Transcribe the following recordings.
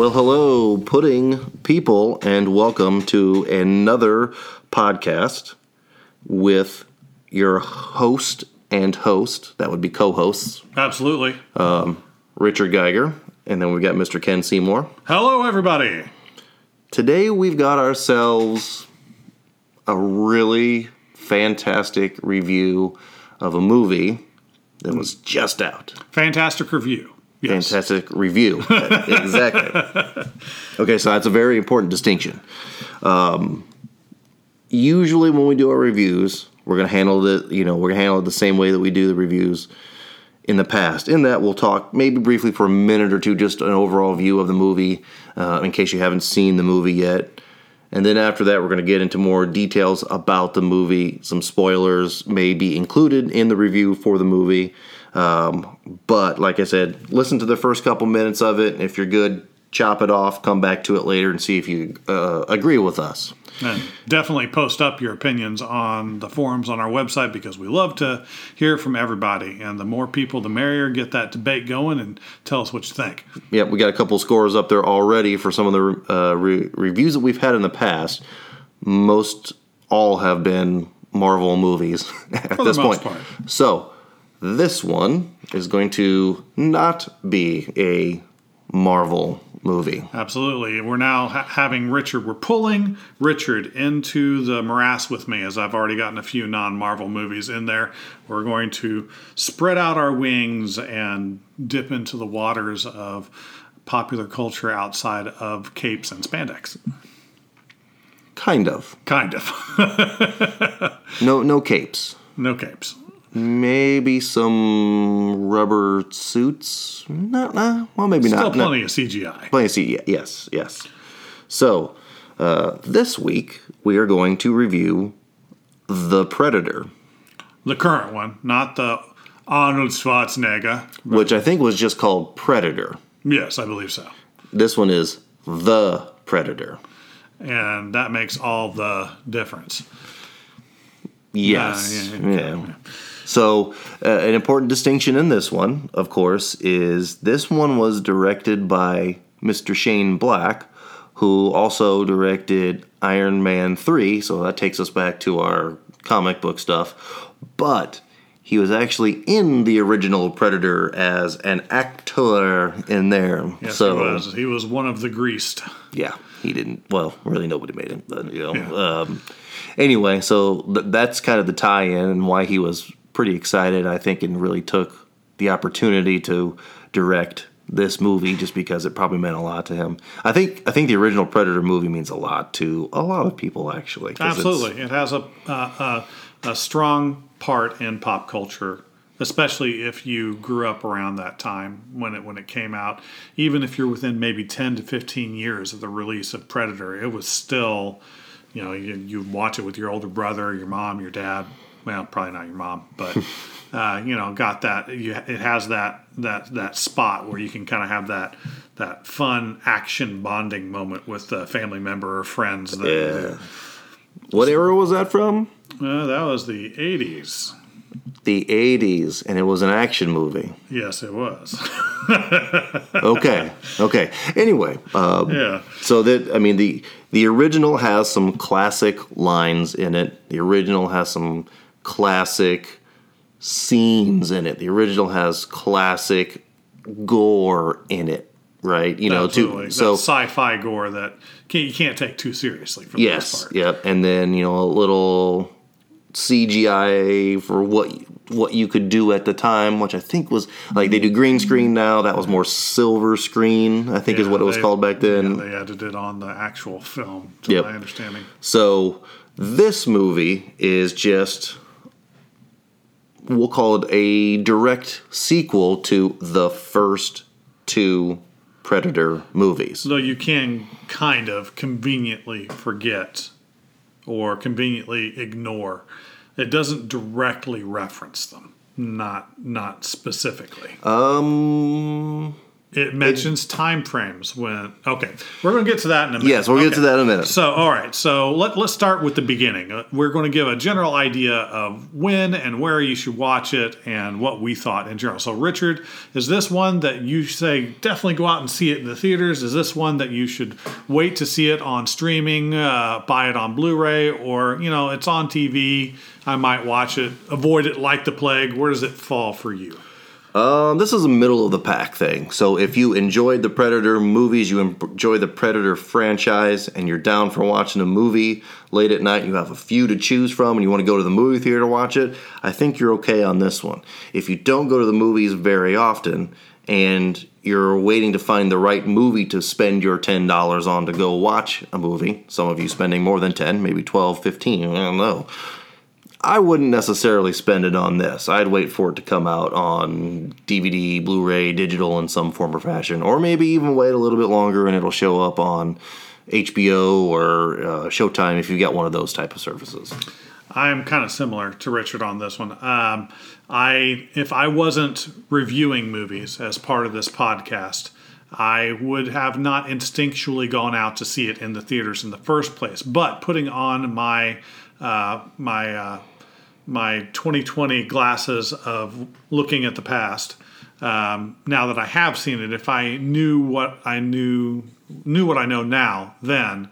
Well, hello, pudding people, and welcome to another podcast with your host and host. That would be co hosts, Absolutely. Um, Richard Geiger, and then we've got Mr. Ken Seymour. Hello, everybody. Today we've got ourselves a really fantastic review of a movie that was just out. Fantastic review. Yes. Fantastic review. exactly. Okay, so that's a very important distinction. Um, usually, when we do our reviews, we're going to handle it. You know, we're going to handle it the same way that we do the reviews in the past. In that, we'll talk maybe briefly for a minute or two, just an overall view of the movie, uh, in case you haven't seen the movie yet. And then after that, we're going to get into more details about the movie. Some spoilers may be included in the review for the movie. Um, but like I said, listen to the first couple minutes of it. If you're good, chop it off, come back to it later and see if you uh, agree with us. And definitely post up your opinions on the forums on our website because we love to hear from everybody. And the more people, the merrier. Get that debate going and tell us what you think. Yep, we got a couple scores up there already for some of the uh, re- reviews that we've had in the past. Most all have been Marvel movies at For the this most point. part. So this one is going to not be a Marvel movie. Absolutely. We're now ha- having Richard, we're pulling Richard into the morass with me as I've already gotten a few non Marvel movies in there. We're going to spread out our wings and dip into the waters of popular culture outside of capes and spandex. Kind of. Kind of. No, no capes. no capes. Maybe some rubber suits. Not, nah, well, maybe Still not. not- plenty of CGI. Plenty of CGI. yes, yes. So, uh, this week we are going to review The Predator, The current one, not the Arnold Schwarzenegger. which I think was just called Predator. Yes, I believe so. This one is The Predator. And that makes all the difference. Yes. Uh, yeah, yeah, okay. So, uh, an important distinction in this one, of course, is this one was directed by Mr. Shane Black, who also directed Iron Man 3. So, that takes us back to our comic book stuff. But he was actually in the original Predator as an actor in there. Yes, so, he was. He was one of the greased. yeah, he didn't. Well, really, nobody made him. But, you know. Yeah. Um, anyway, so th- that's kind of the tie-in and why he was pretty excited, I think, and really took the opportunity to direct this movie just because it probably meant a lot to him. I think I think the original Predator movie means a lot to a lot of people actually. Absolutely. It has a, uh, a, a strong part in pop culture, especially if you grew up around that time when it when it came out. Even if you're within maybe 10 to 15 years of the release of Predator, it was still, you know, you, you watch it with your older brother, your mom, your dad. Well, probably not your mom, but uh, you know, got that. You, it has that that that spot where you can kind of have that that fun action bonding moment with a family member or friends. That, Yeah. What era was that from? uh, that was the 80s. The 80s, and it was an action movie. Yes, it was. Okay, okay. Anyway, uh, yeah. So that I mean the the original has some classic lines in it. The original has some classic scenes in it. The original has classic gore in it, right? You know, Absolutely. to That so sci-fi gore that can't, you can't take too seriously for the most yes, part. yep. And then you know a little CGI for what what you could do at the time, which I think was like they do green screen now. That was more silver screen, I think is what it was they- called back then. Yeah, they added it on the actual film, to Yep. my understanding. So this movie is just we'll call it a direct sequel to the first two Predator movies. Though you can kind of conveniently forget or conveniently ignore. It doesn't directly reference them. Not not specifically. Um it mentions time frames when okay we're going to get to that in a minute. Yes, we'll get to that in a minute. so all right so let, let's start with the beginning. Uh, we're going to give a general idea of when and where you should watch it and what we thought in general. So richard is this one that you say definitely go out and see it in the theaters is this one that you should wait to see it on streaming uh, buy it on blu-ray? Or you know it's on tv i might watch it avoid it like the plague. Where does it fall for you Um, this is a middle of the pack thing. So if you enjoyed the Predator movies, you enjoy the Predator franchise, and you're down for watching a movie late at night, you have a few to choose from, and you want to go to the movie theater to watch it, I think you're okay on this one. If you don't go to the movies very often, and you're waiting to find the right movie to spend your $10 on to go watch a movie, some of you spending more than 10, maybe 12, 15, I don't know. I wouldn't necessarily spend it on this. I'd wait for it to come out on DVD, Blu ray, digital in some form or fashion, or maybe even wait a little bit longer and it'll show up on HBO or uh, Showtime if you get one of those type of services. I'm kind of similar to Richard on this one. Um, I if I wasn't reviewing movies as part of this podcast, I would have not instinctually gone out to see it in the theaters in the first place. But putting on my uh, my uh, my 2020 glasses of looking at the past, um, now that I have seen it, if I knew what I knew knew what I know now, then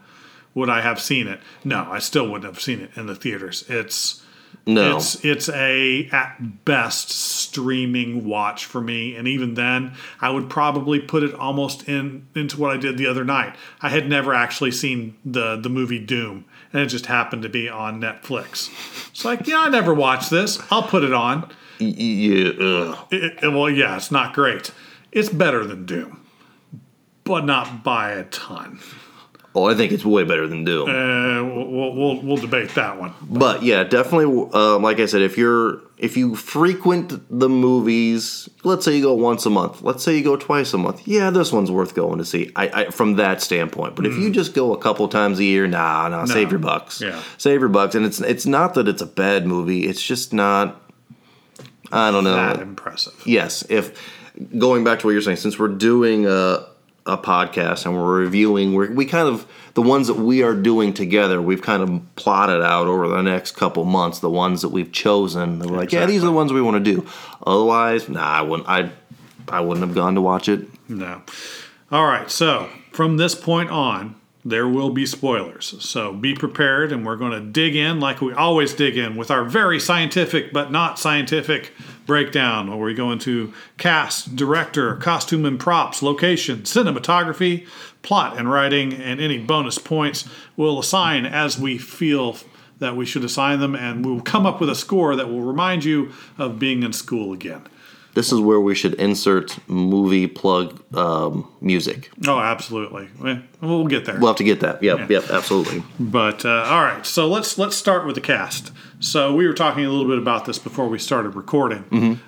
would I have seen it? No, I still wouldn't have seen it in the theaters. It's No. it's it's a at best streaming watch for me, and even then, I would probably put it almost in into what I did the other night. I had never actually seen the the movie Doom, and it just happened to be on Netflix. It's like, yeah, I never watched this. I'll put it on. Yeah. It- it- well, yeah, it's not great. It's better than Doom, but not by a ton. Oh, I think it's way better than Doom. Uh, we'll, we'll, we'll debate that one. But yeah, definitely. Um, like I said, if you're if you frequent the movies, let's say you go once a month, let's say you go twice a month. Yeah, this one's worth going to see. I, I from that standpoint. But if you mm. just go a couple times a year, nah, nah, save your bucks. Yeah. save your bucks. And it's it's not that it's a bad movie. It's just not. I don't know. That impressive. Yes, if going back to what you're saying, since we're doing a, a podcast and we're reviewing, we're, we kind of the ones that we are doing together, we've kind of plotted out over the next couple months the ones that we've chosen. We're like, yeah, these are the ones we want to do. Otherwise, nah, I wouldn't. I I wouldn't have gone to watch it. No. All right. So from this point on, there will be spoilers. So be prepared, and we're going to dig in like we always dig in with our very scientific but not scientific breakdown, where we go into cast, director, costume and props, location, cinematography, plot and writing, and any bonus points we'll assign as we feel that we should assign them, and we'll come up with a score that will remind you of being in school again. This is where we should insert movie plug um, music. Oh, absolutely. We'll get there. We'll have to get that. Yep, yep, absolutely. But uh, all right, so let's let's start with the cast. So we were talking a little bit about this before we started recording,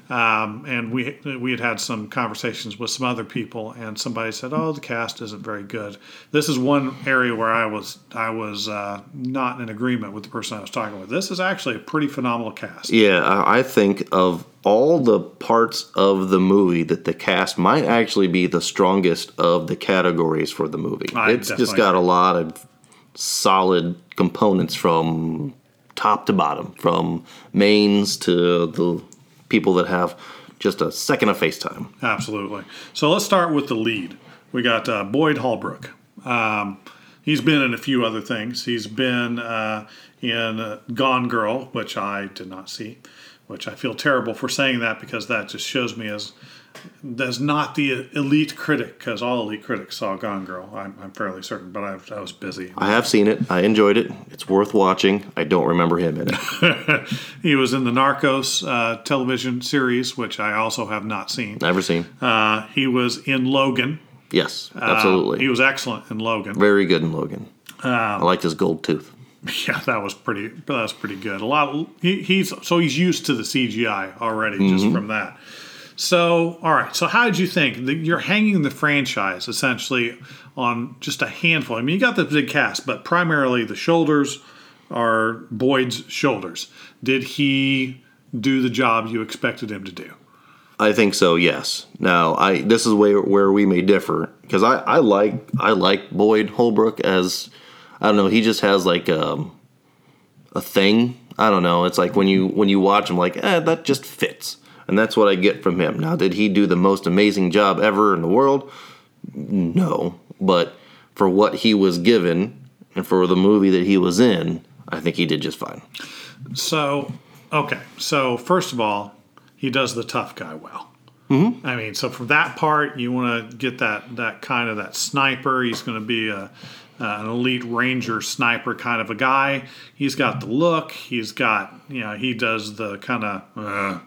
um, and we we had had some conversations with some other people, and somebody said, "Oh, the cast isn't very good." This is one area where I was I was uh, not in agreement with the person I was talking with. This is actually a pretty phenomenal cast. Yeah, I think of all the parts of the movie that the cast might actually be the strongest of the categories for the movie. I it's just got a lot of solid components from top to bottom, from mains to the people that have just a second of FaceTime. Absolutely. So let's start with the lead. We got uh, Boyd Holbrook. Um, he's been in a few other things. He's been uh, in uh, Gone Girl, which I did not see, which I feel terrible for saying that because that just shows me as as not the elite critic because all elite critics saw Gone Girl. I'm, I'm fairly certain, but I, I was busy. I have seen it. I enjoyed it. It's worth watching. I don't remember him in it. he was in the Narcos uh, television series, which I also have not seen. Never seen. Uh, he was in Logan. Yes, Uh, absolutely. he was excellent in Logan. Very good in Logan. Um, I liked his gold tooth. Yeah, that was pretty. That was pretty good. A lot. Of, he, he's so he's used to the CGI already just from that. So, all right. So, how did you think you're hanging the franchise essentially on just a handful? I mean, you got the big cast, but primarily the shoulders are Boyd's shoulders. Did he do the job you expected him to do? I think so. Yes. Now, I this is where where we may differ because I I like I like Boyd Holbrook as I don't know he just has like um, a thing. I don't know. It's like when you when you watch him, like eh, that just fits, and that's what I get from him. Now, did he do the most amazing job ever in the world? No, but for what he was given and for the movie that he was in, I think he did just fine. So, okay. So, first of all, he does the tough guy well. Mm-hmm. I mean, so for that part, you want to get that that kind of that sniper. He's going to be a uh, an elite ranger sniper kind of a guy. He's got the look. He's got you know he does the kind of uh,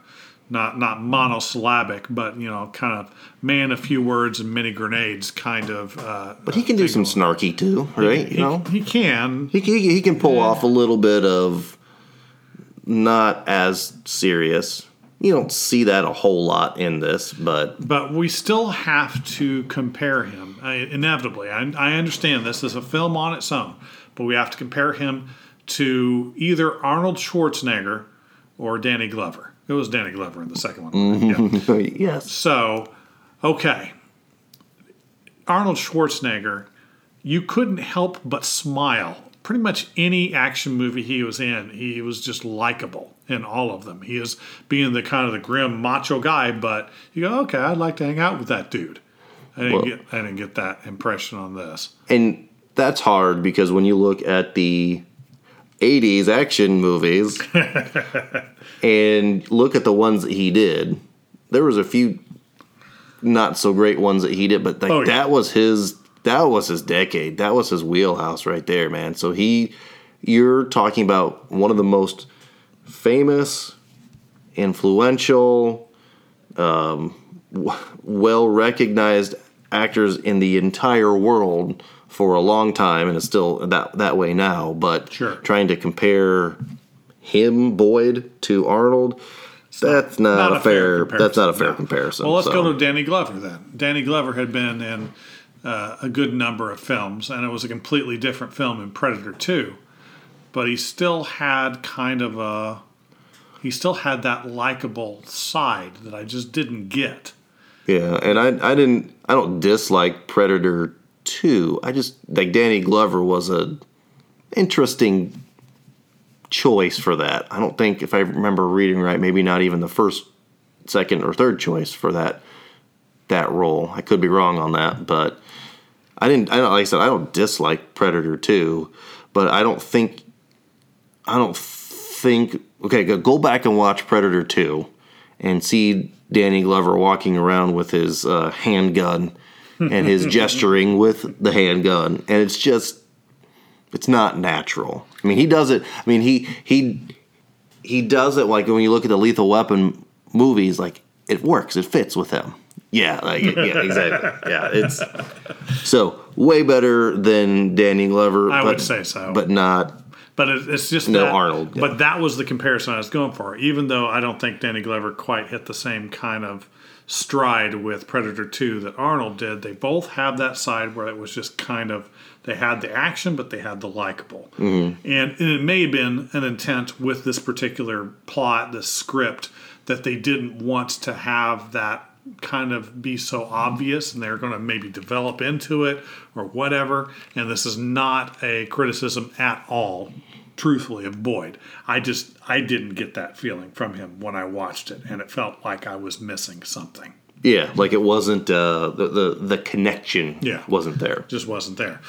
not not monosyllabic, but you know kind of man a few words and many grenades kind of. Uh, But he can do some snarky too, right? he, you know, he can. he, he, he can pull off a little bit of not as serious. You don't see that a whole lot in this, but but we still have to compare him I, inevitably. I, I understand this is a film on its own, but we have to compare him to either Arnold Schwarzenegger or Danny Glover. It was Danny Glover in the second one. Mm-hmm. Yeah. yes, So, okay, Arnold Schwarzenegger, you couldn't help but smile. Pretty much any action movie he was in, he was just likable in all of them. He is being the kind of the grim macho guy, but you go, okay, I'd like to hang out with that dude. I didn't Well- get I didn't get that impression on this. and that's hard because when you look at the 80s action movies. And look at the ones that he did. There was a few not so great ones that he did but like Oh, yeah. that was his that was his decade. That was his wheelhouse right there man. So he you're talking about one of the most famous influential um, well recognized actors in the entire world for a long time, and it's still that that way now. But Sure. trying to compare him Boyd to Arnold, that's not, not a a fair fair. that's not a fair No. comparison. Well, let's so. go to Danny Glover then. Danny Glover had been in uh, a good number of films, and it was a completely different film in Predator 2. But he still had kind of a. He still had that likable side that I just didn't get. Yeah, and I I didn't I don't dislike Predator two. I just like Danny Glover was a interesting choice for that. I don't think if I remember reading right, maybe not even the first, second, or third choice for that that role. I could be wrong on that, but I didn't. I don't like I said I don't dislike Predator two, but I don't think I don't think okay. Go, back and watch Predator two, and see Danny Glover walking around with his uh, handgun and his gesturing with the handgun, and it's just it's not natural. I mean, he does it. I mean, he he he does it like when you look at the Lethal Weapon movies, like it works, it fits with him. Yeah, like yeah, exactly. Yeah, it's so way better than Danny Glover. I but, would say so. but not. But it's just No, that, Arnold, yeah. But that was the comparison I was going for. Even though I don't think Danny Glover quite hit the same kind of stride with Predator 2 that Arnold did, they both have that side where it was just kind of they had the action, but they had the likable. Mm-hmm. And, and it may have been an intent with this particular plot, this script, that they didn't want to have that kind of be so obvious and they're going to maybe develop into it or whatever. And this is not a criticism at all, truthfully, of Boyd. I just, I didn't get that feeling from him when I watched it and it felt like I was missing something. Yeah, like it wasn't uh, the the the connection. Yeah. wasn't there. just wasn't there.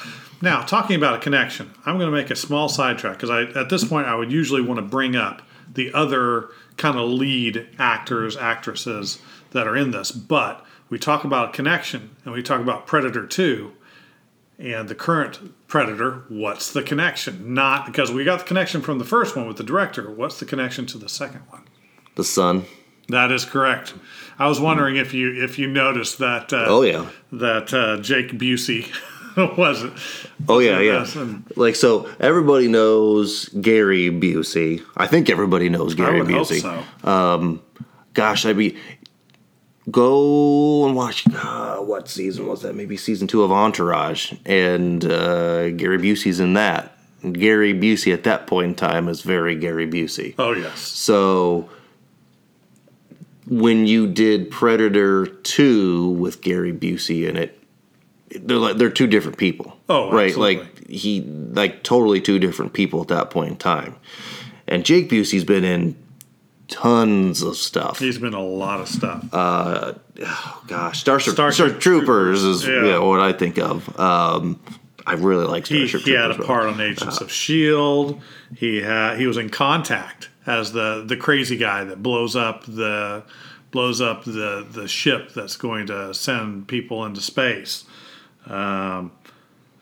Now, talking about a connection, I'm going to make a small sidetrack because I, at this point, I would usually want to bring up the other kind of lead actors, actresses that are in this. But we talk about a connection and we talk about Predator 2 and the current Predator. What's the connection? Not because we got the connection from the first one with the director. What's the connection to the second one? The son. That is correct. I was wondering if you if you noticed that uh, Oh yeah. that uh, Jake Busey wasn't Oh yeah, yeah. Yes, Like so, everybody knows Gary Busey. I think everybody knows I Gary Busey. so. Gosh, I'd be go and watch. Uh, what season was that? Maybe season two of Entourage, and uh, Gary Busey's in that. Gary Busey at that point in time is very Gary Busey. Oh yes, So when you did Predator two with Gary Busey in it, they're like they're two different people. Oh, right, absolutely. like he like totally two different people at that point in time. And Jake Busey's been in tons of stuff. He's been a lot of stuff. uh Gosh, Starship, Starship Starship Troopers is Yeah. yeah, what I think of. Um, I really like he, Starship he had a Troopers. part on Agents of Shield. He had he was in Contact as the the crazy guy that blows up the blows up the the ship that's going to send people into space. Um,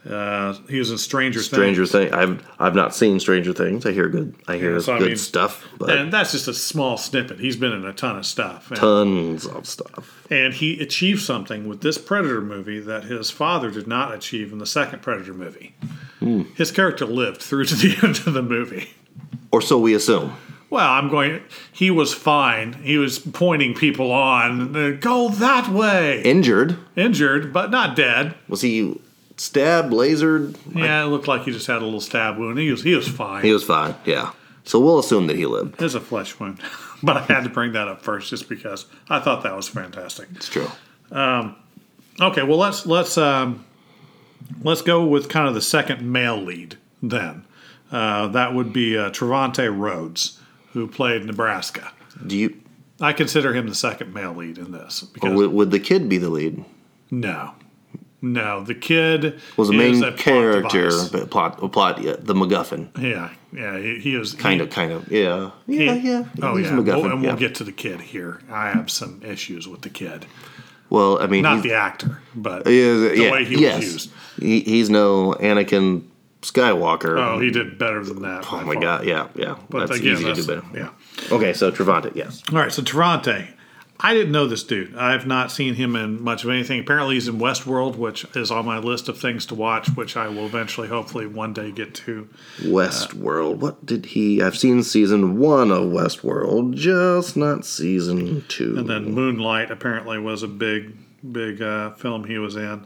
uh, he was in Stranger, Stranger Things. Things. I've I've not seen Stranger Things. I hear good. I hear Yeah, so I good mean- stuff, but And that's just a small snippet. He's been in a ton of stuff. And, tons of stuff. and he achieved something with this Predator movie that his father did not achieve in the second Predator movie. Hmm. His character lived through to the end of the movie. Or so we assume. Well, I'm going. He was fine. He was pointing people on. Go that way. Injured. Injured, but not dead. Was he stabbed, lasered? Yeah, it looked like he just had a little stab wound. He was he was fine. He was fine. Yeah. So we'll assume that he lived. It was a flesh wound, but I had to bring that up first just because I thought that was fantastic. It's true. Okay, well let's let's um, let's go with kind of the second male lead then. Uh, that would be uh, Trevante Rhodes, who played Nebraska. Do you? I consider him the second male lead in this because would, would the kid be the lead? no, no, the kid Was the is main a character, but plot, uh, plot, yeah, the MacGuffin. Yeah, yeah, he, he is Kind he- of, kind of, yeah, yeah, he- yeah. Oh he's yeah, MacGuffin. We'll- and we'll yeah. get to the kid here. I have some issues with the kid, well, I mean, not the actor, but is- the yeah, way he yes. was used. He, he's no Anakin Skywalker. Oh, he did better than that. Oh my far. god, yeah, yeah. But that's again, easy to do that's- better. Yeah. Okay, so Trevante, yes. All right, so Trevante. I didn't know this dude. I've not seen him in much of anything. Apparently, he's in Westworld, which is on my list of things to watch, which I will eventually, hopefully, one day get to. Westworld. What did he? I've seen season one of Westworld, just not season two. And then Moonlight apparently was a big, big uh, film he was in.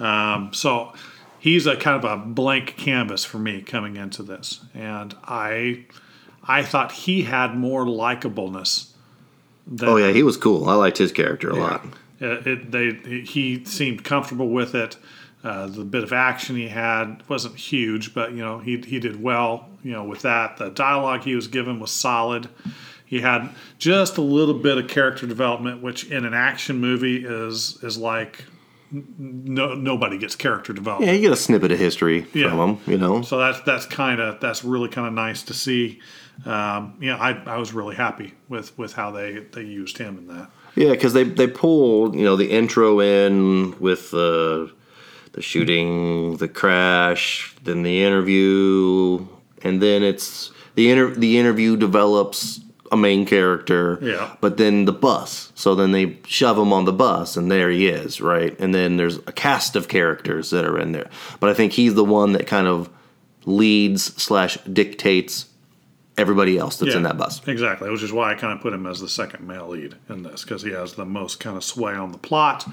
Um, so he's a kind of a blank canvas for me coming into this, and I, I thought he had more likableness. Than, oh yeah, he was cool. I liked his character a lot. It, it, they, he seemed comfortable with it. Uh, the bit of action he had wasn't huge, but you know he he did well. You know with that, the dialogue he was given was solid. He had just a little bit of character development, which in an action movie is is like no nobody gets character development. Yeah, you get a snippet of history Yeah. from him. You know, So that's that's kind of that's really kind of nice to see. Um, you know, I, I was really happy with with how they they used him in that. yeah, because they they pulled you know the intro in with the the shooting, the crash, then the interview, and then it's the inter- the interview develops a main character. Yeah. But then the bus. So then they shove him on the bus, and there he is, right? And then there's a cast of characters that are in there. But I think he's the one that kind of leads slash dictates everybody else that's in that bus. Exactly, which is why I kind of put him as the second male lead in this because he has the most kind of sway on the plot.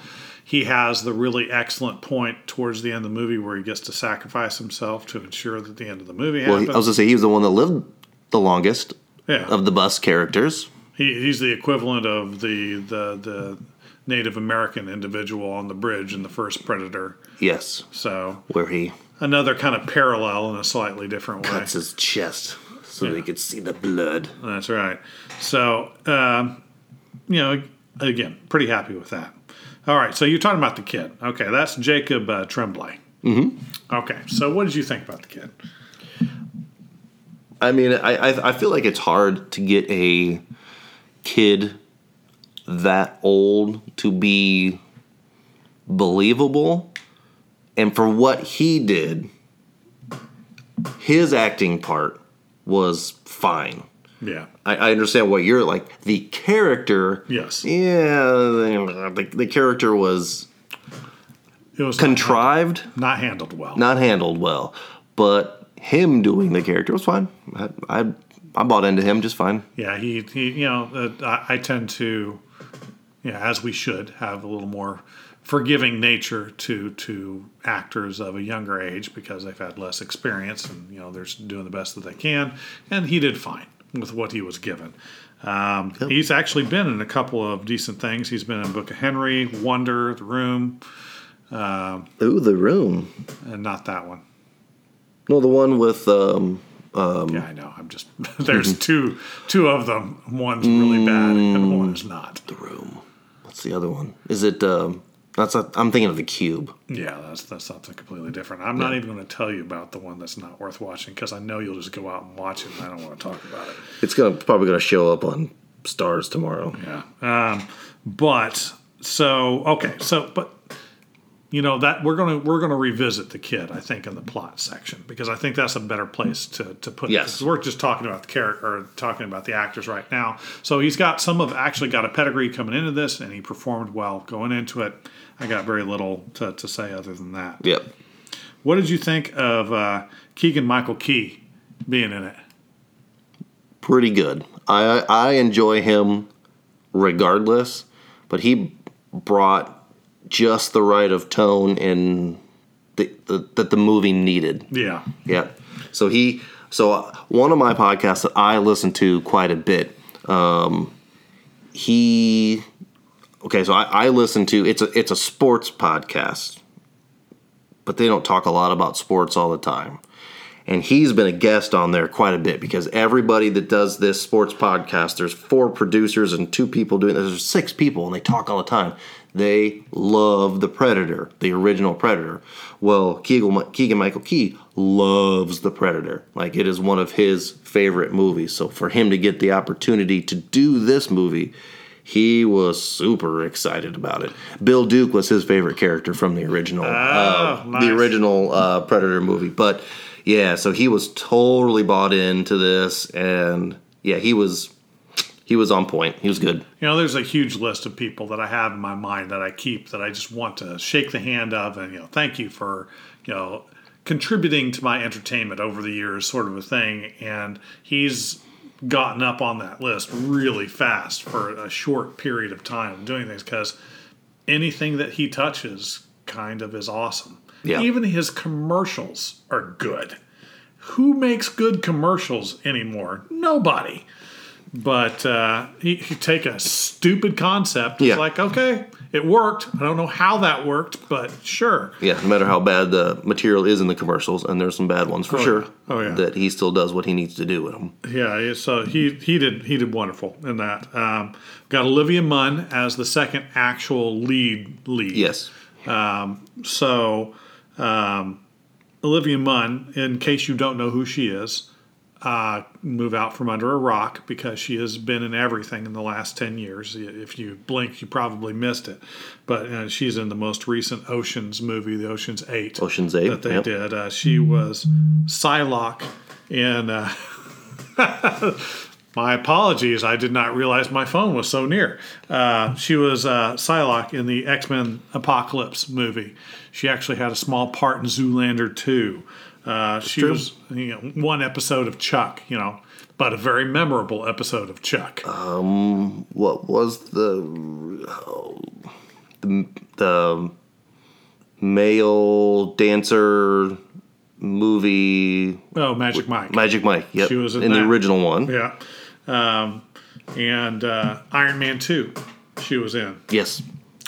He has the really excellent point towards the end of the movie where he gets to sacrifice himself to ensure that the end of the movie Well, happens. he, I was gonna say he was the one that lived the longest yeah, of the bus characters. he, he's the equivalent of the, the the Native American individual on the bridge in the first Predator. Yes, So where he another kind of parallel in a slightly different way. cuts his chest so they could see the blood. That's right. So, um, you know, again, pretty happy with that. All right. So you're talking about the kid. Okay. That's Jacob uh, Tremblay. Mm-hmm. Okay. So what did you think about the kid? I mean, I, I I feel like it's hard to get a kid that old to be believable, and for what he did, his acting part was fine. Yeah. I, I understand what you're like. The character, Yes. yeah, the, the character was It was contrived, not handled well. not handled well, but him doing the character was fine. I, I, I bought into him just fine. Yeah. He, he you know, uh, I, I tend to, yeah, as we should, have a little more forgiving nature to to actors of a younger age because they've had less experience and you know they're doing the best that they can and he did fine with what he was given Um, He's actually been in a couple of decent things. He's been in Book of Henry, Wonder, The Room, Ooh, The Room. and not that one. No, the one with um, Yeah, I know. I'm just there's two two of them. One's really bad, and one is not. The Room. What's the other one? Is it? Um, that's. A, I'm thinking of the Cube. Yeah, that's that's something completely different. I'm not even going to tell you about the one that's not worth watching because I know you'll just go out and watch it, and I don't want to talk about it. It's gonna probably gonna show up on Starz tomorrow. Yeah. Um, but so okay, so but you know that we're gonna we're gonna revisit the kid, I think, in the plot section because I think that's a better place to to put Yes. it. We're just talking about the character or talking about the actors right now. So he's got some of actually got a pedigree coming into this, and he performed well going into it. I got very little to, to say other than that. Yep. What did you think of uh, Keegan Michael Key being in it? Pretty good. I I enjoy him regardless, but he brought just the right of tone and the, the, that the movie needed. Yeah. Yeah. So he, so uh, one of my podcasts that I listen to quite a bit, um, he, okay, so I, I listen to it's a it's a sports podcast, but they don't talk a lot about sports all the time. And he's been a guest on there quite a bit because everybody that does this sports podcast, there's four producers and two people doing. There's six people and they talk all the time. They love the Predator, the original Predator. Well, Keegan, Keegan Michael Key loves the Predator. Like it is one of his favorite movies. So for him to get the opportunity to do this movie, he was super excited about it. Bill Duke was his favorite character from the original, uh, nice. the original uh, Predator movie. But yeah, so he was totally bought into this, and yeah, he was he was on point. He was good. You know, there's a huge list of people that I have in my mind that I keep that I just want to shake the hand of and, you know, thank you for, you know, contributing to my entertainment over the years, sort of a thing. And he's gotten up on that list really fast for a short period of time doing things because anything that he touches kind of is awesome. Yeah. Even his commercials are good. Who makes good commercials anymore? Nobody. But uh, he, he take a stupid concept. It's Yeah. like, okay, it worked. I don't know how that worked, but sure. Yeah, no matter how bad the material is in the commercials, and there's some bad ones for Oh, sure. yeah. Oh, yeah. That he still does what he needs to do with them. Yeah, so he he did he did wonderful in that. Um, got Olivia Munn as the second actual lead lead. Yes. So, um, Olivia Munn, in case you don't know who she is, uh, move out from under a rock because she has been in everything in the last 10 years. If you blink, you probably missed it. But uh, she's in the most recent Oceans movie, the Oceans 8 Ocean's Eight. that they yep. did. Uh, she was Psylocke in. Uh, my apologies, I did not realize my phone was so near. Uh, she was uh, Psylocke in the X Men Apocalypse movie. She actually had a small part in Zoolander 2. Uh, she true. was you know, one episode of Chuck, you know, but a very memorable episode of Chuck. Um, What was the oh, the, the male dancer movie? oh, Magic Mike. Magic Mike. Yep. She was in the original one. yeah. Um, and uh, Iron Man 2, she was in. Yes.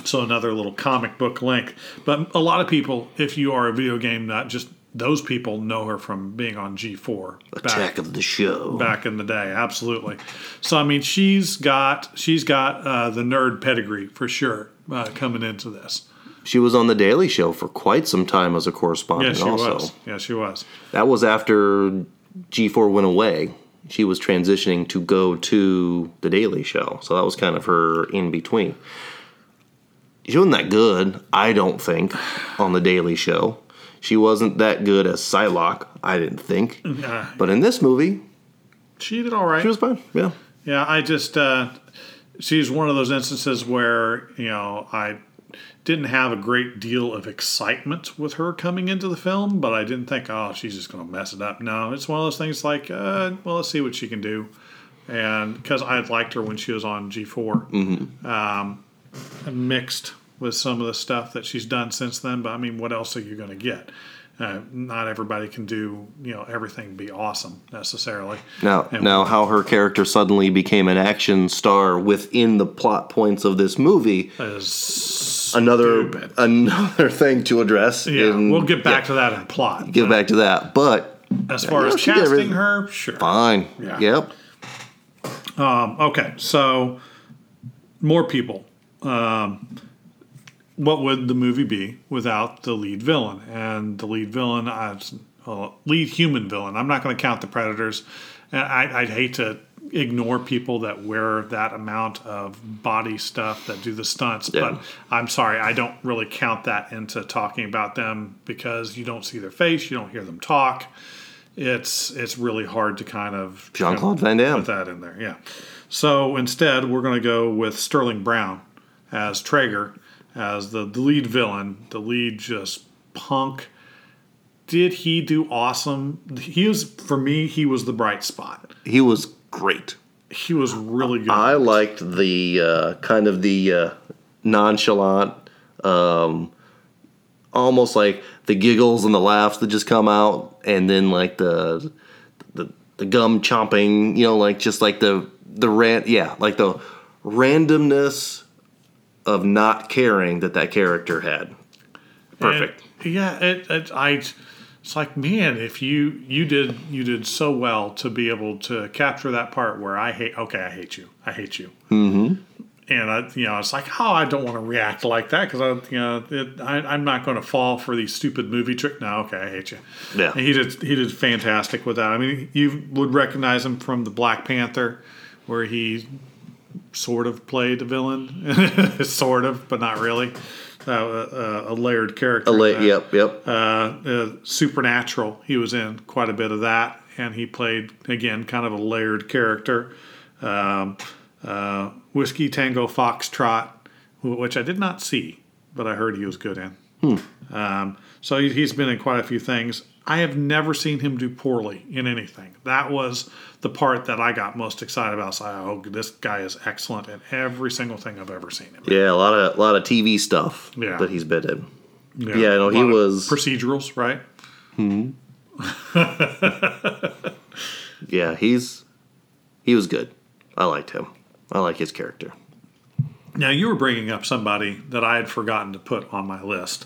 So another little comic book link. But a lot of people, if you are a video game nut, just those people know her from being on G4 Attack back, of the Show. back in the day. Absolutely. So I mean, she's got she's got uh, the nerd pedigree for sure uh, coming into this. She was on the Daily Show for quite some time as a Yeah, correspondent. she also, was. Yeah, she was. that was after G4 went away. She was transitioning to go to the Daily Show, so that was kind of her in between. She wasn't that good, I don't think, on the Daily Show. She wasn't that good as Psylocke, I didn't think. Uh, But in this movie, she did all right. she was fine. Yeah. Yeah, I just uh, she's one of those instances where you know I didn't have a great deal of excitement with her coming into the film, but I didn't think, oh, she's just going to mess it up. No, it's one of those things like, uh, well, let's see what she can do, and because I had liked her when she was on G 4 mm-hmm. um, mixed with some of the stuff that she's done since then. But I mean, what else are you going to get? Uh, not everybody can do you know everything be awesome necessarily. Now, And- now, how her character suddenly became an action star within the plot points of this movie, Is another stupid. another thing to address. yeah, in- we'll get back yeah, to that in plot. get back to that. But as far as casting her, sure. fine. Yeah. Yep. Um, okay, so more people. Um, what would the movie be without the lead villain? And the lead villain, uh, uh, lead human villain. I'm not going to count the predators. I, I'd hate to ignore people that wear that amount of body stuff that do the stunts, Yeah. but I'm sorry, I don't really count that into talking about them because you don't see their face, you don't hear them talk. It's it's really hard to kind of Jean-Claude Van Damme. put that in there. Yeah. So instead, we're going to go with Sterling Brown as Traeger, as the, the lead villain, the lead just punk. Did he do awesome? He was for me. He was the bright spot. He was great. He was really good. I liked the uh, kind of the uh, nonchalant, um, almost like the giggles and the laughs that just come out, and then like the the, the gum chomping, you know, like just like the the ran yeah, like the randomness of not caring that that character had. Perfect. And, yeah, it, it, I. It's like, man, if you you did you did so well to be able to capture that part where I hate. Okay, I hate you. I hate you. Mm-hmm. And I, you know, it's like, oh, I don't want to react like that because I, you know, it, I, I'm not going to fall for these stupid movie trick. No, okay, I hate you. Yeah. And he did he did fantastic with that. I mean, you would recognize him from the Black Panther, where he sort of played a villain, sort of, but not really. Uh, uh, a layered character. A la- yep, yep. uh, uh, Supernatural. He was in quite a bit of that, and he played again kind of a layered character. Um, uh, Whiskey Tango Foxtrot, wh- which I did not see, but I heard he was good in. Um, so he- he's been in quite a few things. I have never seen him do poorly in anything. That was the part that I got most excited about. So, oh, this guy is excellent in every single thing I've ever seen him. in. Yeah, a lot of a lot of TV stuff Yeah. that he's been in. Yeah, Yeah, no, he was- procedurals, right? Hmm. Yeah, he's he was good. I liked him. I like his character. Now you were bringing up somebody that I had forgotten to put on my list.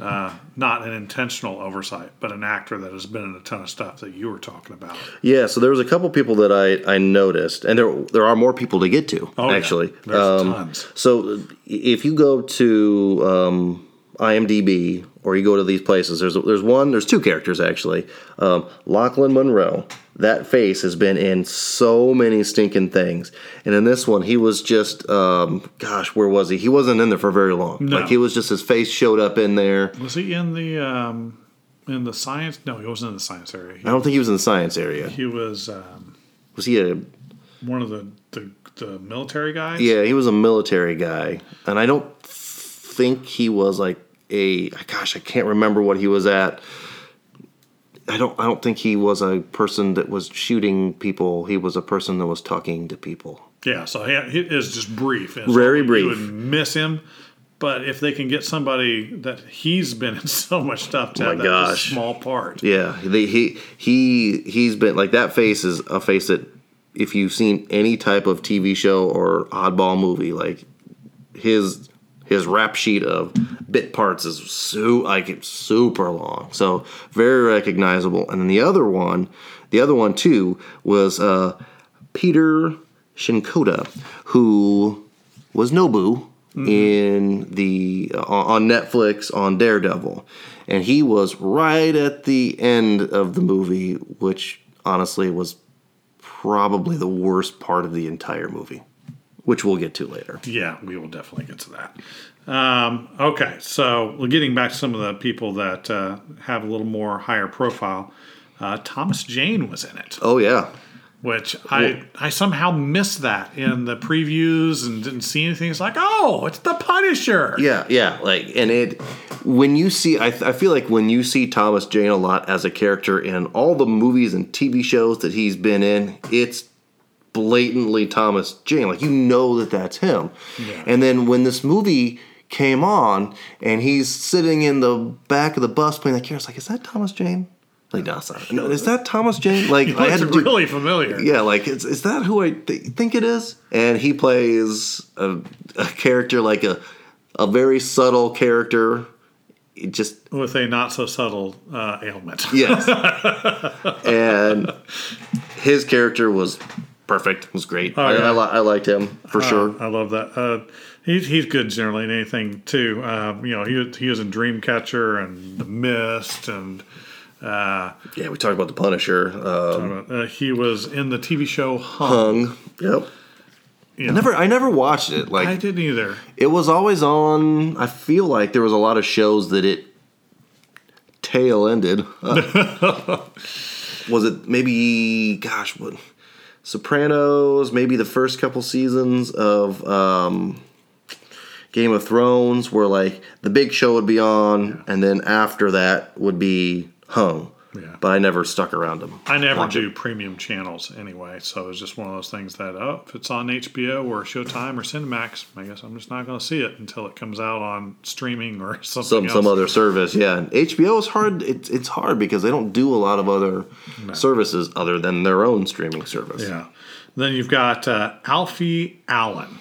Uh, not an intentional oversight, but an actor that has been in a ton of stuff that you were talking about. Yeah, so there was a couple people that I, I noticed, and there there are more people to get to Oh, yeah. actually. There's Um, tons. So if you go to um, IMDb or you go to these places, there's there's one, there's two characters actually. Um, Lachlan Monroe. That face has been in so many stinking things, and in this one, he was just, um, gosh, where was he? He wasn't in there for very long. No. Like he was just his face showed up in there. Was he in the um, in the science? No, he wasn't in the science area. I don't think he was in the science area. he was um, Was he a one of the, the the military guys. Yeah, he was a military guy, and I don't think he was like a. Gosh, I can't remember what he was at. I don't. I don't think he was a person that was shooting people. He was a person that was talking to people. Yeah, so he, he is just brief. And so Very You brief. would miss him, but if they can get somebody that he's been in so much stuff to Oh have my that gosh. small part. Yeah, they, he he he's been like that face is a face that if you've seen any type of TV show or oddball movie, like his his rap sheet of bit parts is so like it's super long, so very recognizable. And then the other one, the other one too was uh, Peter Shinkoda, who was Nobu in the uh, on Netflix on Daredevil, and he was right at the end of the movie, which honestly was probably the worst part of the entire movie, which we'll get to later. Yeah, we will definitely get to that. Um, okay, so well, getting back to some of the people that uh, have a little more higher profile, uh, Thomas Jane was in it, Oh yeah, which I I somehow missed that in the previews and didn't see anything. It's like, oh, it's the Punisher. yeah, yeah. Like, and it when you see, I, I feel like when you see Thomas Jane a lot as a character in all the movies and TV shows that he's been in, it's blatantly Thomas Jane. Like you know that that's him. And then when this movie came on, and he's sitting in the back of the bus playing that character. Like, is that Thomas Jane? Like, no, it's not. No, is that Thomas Jane? Like, I had to do, really familiar. yeah, like, is, is that who I th- think it is? And he plays a, a character like a a very subtle character. It just With a not so subtle uh, ailment. yes, and his character was perfect. It was great. I, yeah. I, li- I liked him for sure. I love that. Uh, he's he's good generally in anything too. Uh, you know, he he was in Dreamcatcher and The Mist, and uh, Yeah, we talked about the Punisher. Um, uh, he was in the TV show Hung. Hung. Yep. You I never, I never watched it. Like I didn't either. it was always on. I feel like there was a lot of shows that it tail ended. Uh, was it maybe? Gosh, what? Sopranos. Maybe the first couple seasons of um, Game of Thrones, where like the big show would be on, and then after that would be hung. Yeah. But I never stuck around them. I never Watch do premium channels anyway, so it's just one of those things that oh, if it's on HBO or Showtime or Cinemax, I guess I'm just not going to see it until it comes out on streaming or something some else. some other service. Yeah, And HBO is hard. It's it's hard because they don't do a lot of other services other than their own streaming service. Yeah. Then you've got uh, Alfie Allen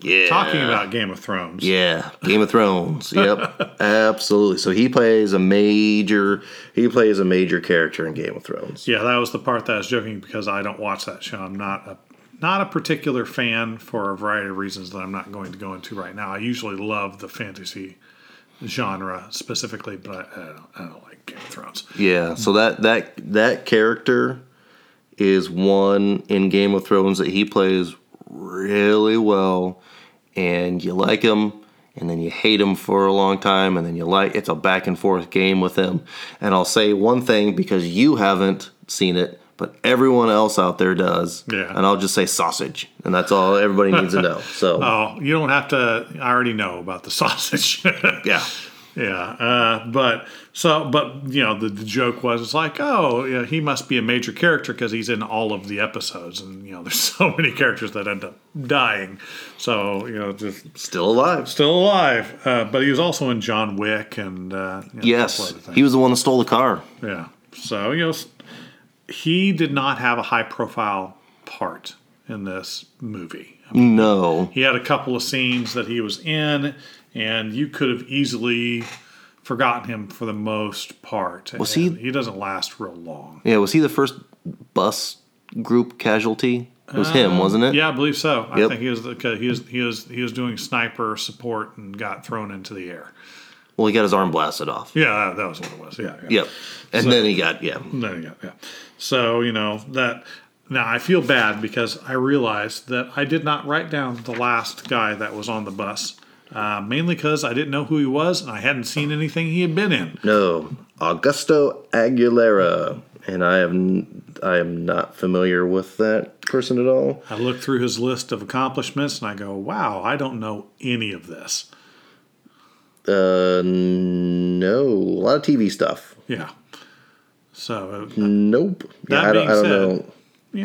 yeah. talking about Game of Thrones. yeah, Game of Thrones. Yep, absolutely. So he plays a major. He plays a major character in Game of Thrones. Yeah, that was the part that I was joking because I don't watch that show. I'm not a not a particular fan for a variety of reasons that I'm not going to go into right now. I usually love the fantasy genre specifically, but I, I, don't, I don't like Game of Thrones. Yeah. So that that that character is one in Game of Thrones that he plays really well, and you like him, and then you hate him for a long time, and then you like it's a back and forth game with him. And I'll say one thing because you haven't seen it, but everyone else out there does. Yeah. And I'll just say sausage, and that's all everybody needs to know. So Oh, you don't have to. I already know about the sausage. yeah. Yeah, uh, but so, but you know, the, the joke was it's like, oh, yeah, he must be a major character because he's in all of the episodes, and you know, there's so many characters that end up dying. So you know, just Still alive. still alive. Uh, but he was also in John Wick and uh, you know, Yes. He was the one that stole the car. yeah. So you know, he did not have a high profile part in this movie. No. He had a couple of scenes that he was in, and you could have easily forgotten him for the most part. Was he- He doesn't last real long. Yeah, was he the first bus group casualty? It was him, um, wasn't it? Yeah, I believe so. I think he was the, he was he was he was doing sniper support and got thrown into the air. Well, he got his arm blasted off. Yeah, that, that was what it was. Yeah. yeah. Yep. And then he got yeah. There you go. Yeah. So you know that. Now I feel bad because I realized that I did not write down the last guy that was on the bus, uh, mainly because I didn't know who he was and I hadn't seen anything he had been in. No, Augusto Aguilera, and I am I am not familiar with that person at all. I look through his list of accomplishments and I go, "Wow, I don't know any of this." Uh, no, a lot of TV stuff. Yeah. So uh, Nope. Yeah, That I don't, being I don't said, know.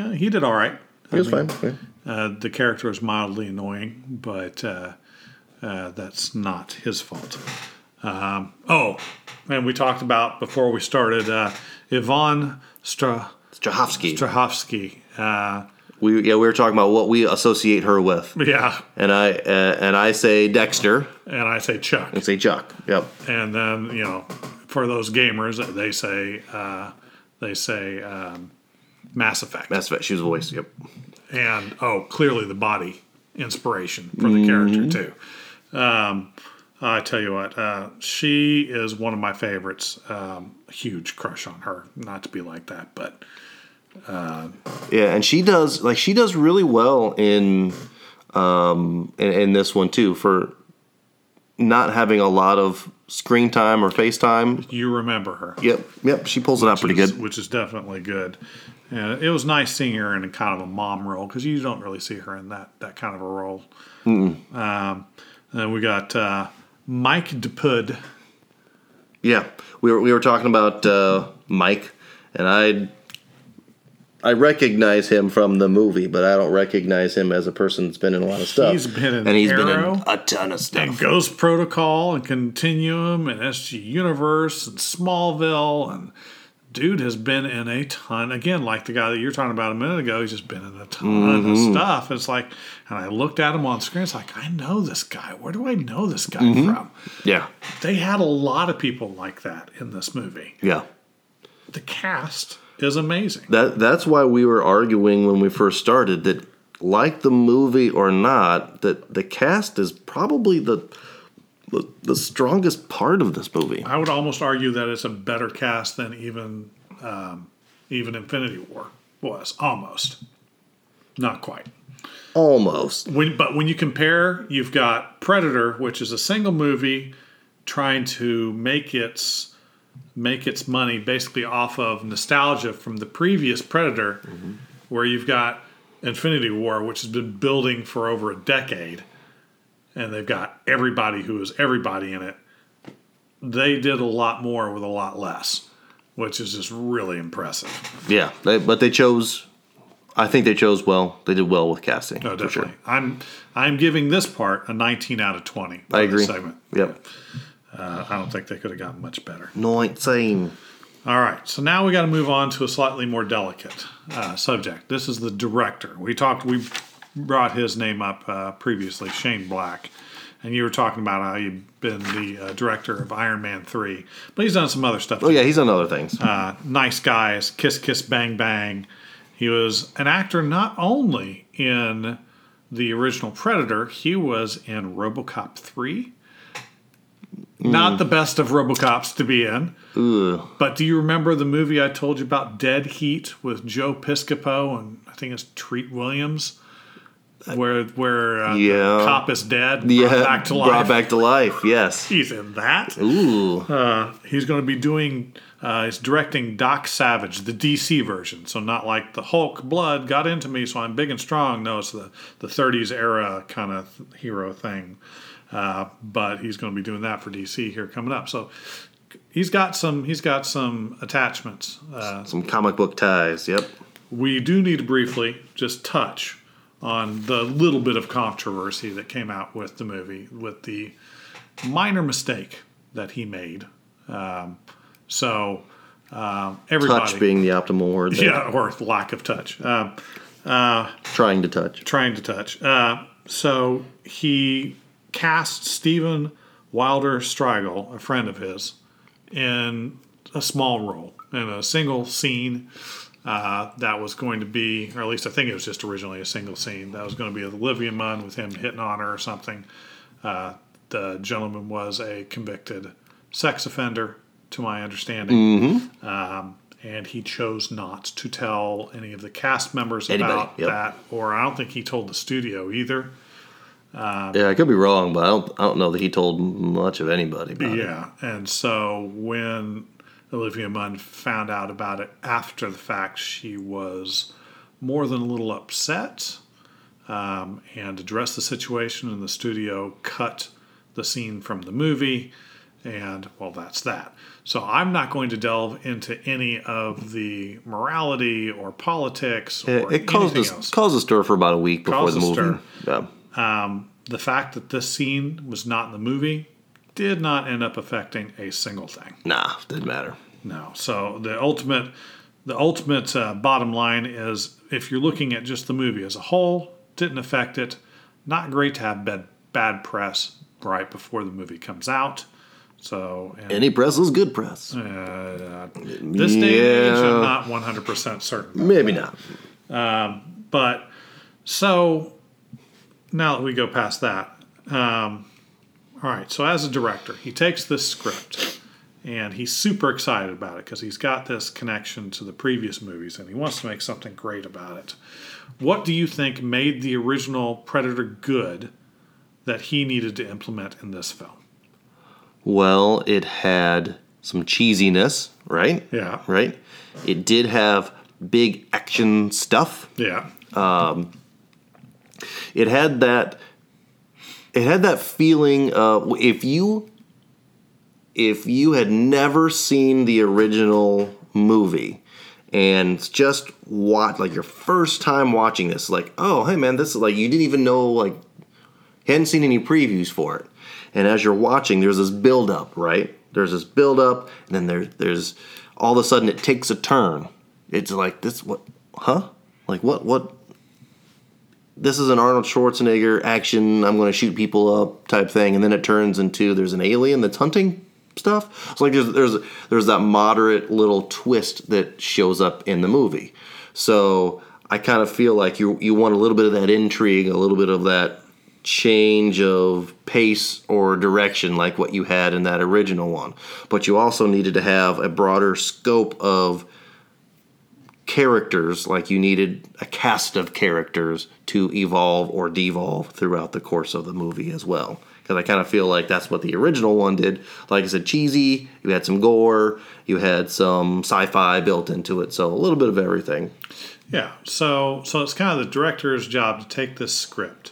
yeah, he did all right. He was fine. yeah. Uh, the character is mildly annoying, but uh, uh, that's not his fault. Um, oh, and we talked about before we started uh, Yvonne Stra- Strahovski. Strahovski. Uh, we yeah, we were talking about what we associate her with, yeah, and I uh, and I say Dexter and I say Chuck. and say Chuck. Yep. And then you know, for those gamers, they say uh, they say um, Mass Effect. That's right. She was voice. Yep. and oh, clearly the body inspiration for the character too. Um, I tell you what, uh, she is one of my favorites. Um, huge crush on her. Not to be like that, but Yeah, and she does like she does really well in um in, in this one too for not having a lot of screen time or FaceTime. you remember her. Yep, yep, she pulls it out pretty is- good. which is definitely good. And it was nice seeing her in a kind of a mom role because you don't really see her in that that kind of a role. And we got uh, Mike Dopud. Yeah, we were we were talking about uh, Mike, and I I recognize him from the movie, but I don't recognize him as a person that's been in a lot of stuff. He's been in and he's been in a ton of stuff. and Ghost Protocol and Continuum and SG Universe and Smallville and dude has been in a ton. Again like the guy that you're talking about a minute ago he's just been in a ton of mm-hmm. stuff. It's like and I looked at him on screen it's like I know this guy. Where do I know this guy mm-hmm. from? Yeah, they had a lot of people like that in this movie. Yeah. the cast is amazing. That that's why we were arguing when we first started that, like the movie or not, that the cast is probably the the, the strongest part of this movie. I would almost argue that it's a better cast than even um, even Infinity War was almost not quite Almost. When, but when you compare, you've got Predator, which is a single movie trying to make its make its money basically off of nostalgia from the previous Predator, where you've got Infinity War, which has been building for over a decade, and they've got everybody who is everybody in it. They did a lot more with a lot less, which is just really impressive. Yeah, they, but they chose. I think they chose well. They did well with casting. No, for sure. definitely. I'm I'm giving this part a 19 out of 20. I agree. Segment. Yep. Uh, I don't think they could have gotten much better. Nineteen. All right, so now we got to move on to a slightly more delicate uh, subject. This is the director. We talked. We brought his name up uh, previously, Shane Black, and you were talking about how you've been the uh, director of Iron Man three, but he's done some other stuff. Oh yeah, he's done other things. uh, Nice Guys, Kiss Kiss Bang Bang. He was an actor not only in the original Predator, he was in RoboCop 3. Not the best of RoboCops to be in. Ugh. But do you remember the movie I told you about, Dead Heat, with Joe Piscopo and I think it's Treat Williams, where where uh, Yeah. the cop is dead, Yeah, brought back to life. Brought back to life. Yes. He's in that. Ooh. Uh, he's going to be doing. Uh, he's directing Doc Savage, the DC version. So not like the Hulk blood got into me, so I'm big and strong. No, it's the the 30s era kind of hero thing. Uh, but he's going to be doing that for DC here coming up. So he's got some he's got some attachments. Uh, Some comic book ties. Yep. we do need to briefly just touch on the little bit of controversy that came out with the movie, with the minor mistake that he made. Um, so um, everybody, Touch being the optimal word. There. yeah, or lack of touch, um, Trying to touch. trying to touch. Uh, so he cast Steven Wilder Striegel, a friend of his, in a small role in a single scene uh, that was going to be, or at least I think it was just originally a single scene that was going to be Olivia Munn with him hitting on her or something. Uh, the gentleman was a convicted sex offender, to my understanding, um, and he chose not to tell any of the cast members Anybody, about yep. that, or I don't think he told the studio either. Yeah, I could be wrong, but I don't. I don't know that he told much of anybody. About it. Yeah, and so when Olivia Munn found out about it after the fact, she was more than a little upset um, and addressed the situation. And the studio cut the scene from the movie, and well, that's that. So I'm not going to delve into any of the morality or politics or It, it caused anything a, else. caused a stir for about a week before Caused the movie. Yeah. the fact that this scene was not in the movie did not end up affecting a single thing. Nah, didn't matter. No. So the ultimate, the ultimate uh, bottom line is if you're looking at just the movie as a whole, didn't affect it. Not great to have bad bad press right before the movie comes out. So and, Any press is good press. uh, this day and age, I'm not 100 percent certain. Maybe not. But so now that we go past that, um, all right. So as a director, he takes this script and he's super excited about it because he's got this connection to the previous movies and he wants to make something great about it. What do you think made the original Predator good that he needed to implement in this film? Well, it had some cheesiness, right? Yeah. Right. It did have big action stuff. Yeah. Um, it had that. It had that feeling of if you. If you had never seen the original movie, and just watch like your first time watching this, like, oh hey man, this is like you didn't even know like hadn't seen any previews for it. And as you're watching, there's this build up, right? There's this build up, and then there there's all of a sudden it takes a turn. It's like this what huh? Like what what this is an Arnold Schwarzenegger action, I'm gonna shoot people up type thing, and then it turns into there's an alien that's hunting stuff. So like there's there's there's that moderate little twist that shows up in the movie. So I kind of feel like you you want a little bit of that intrigue, a little bit of that change of pace or direction like what you had in that original one. But you also needed to have a broader scope of characters, like you needed a cast of characters to evolve or devolve throughout the course of the movie as well. Because I kind of feel like that's what the original one did. Like I said, cheesy, you had some gore, you had some sci fi built into it, so a little bit of everything. Yeah, so so it's kind of the director's job to take this script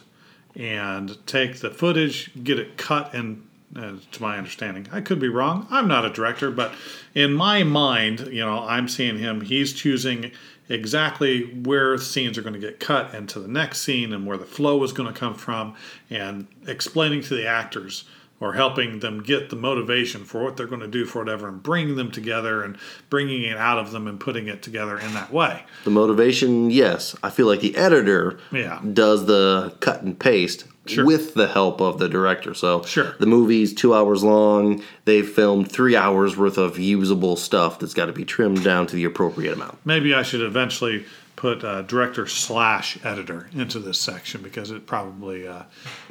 and take the footage, get it cut and uh, to my understanding. I could be wrong. I'm not a director, but in my mind, you know, I'm seeing him. He's choosing exactly where scenes are going to get cut into the next scene and where the flow is going to come from, and explaining to the actors or helping them get the motivation for what they're going to do for whatever and bringing them together and bringing it out of them and putting it together in that way. The motivation, yes. I feel like the editor Yeah. does the cut and paste Sure. with the help of the director. So Sure. the movie's two hours long. They've filmed three hours worth of usable stuff that's got to be trimmed down to the appropriate amount. Maybe I should eventually put uh, director slash editor into this section because it probably uh,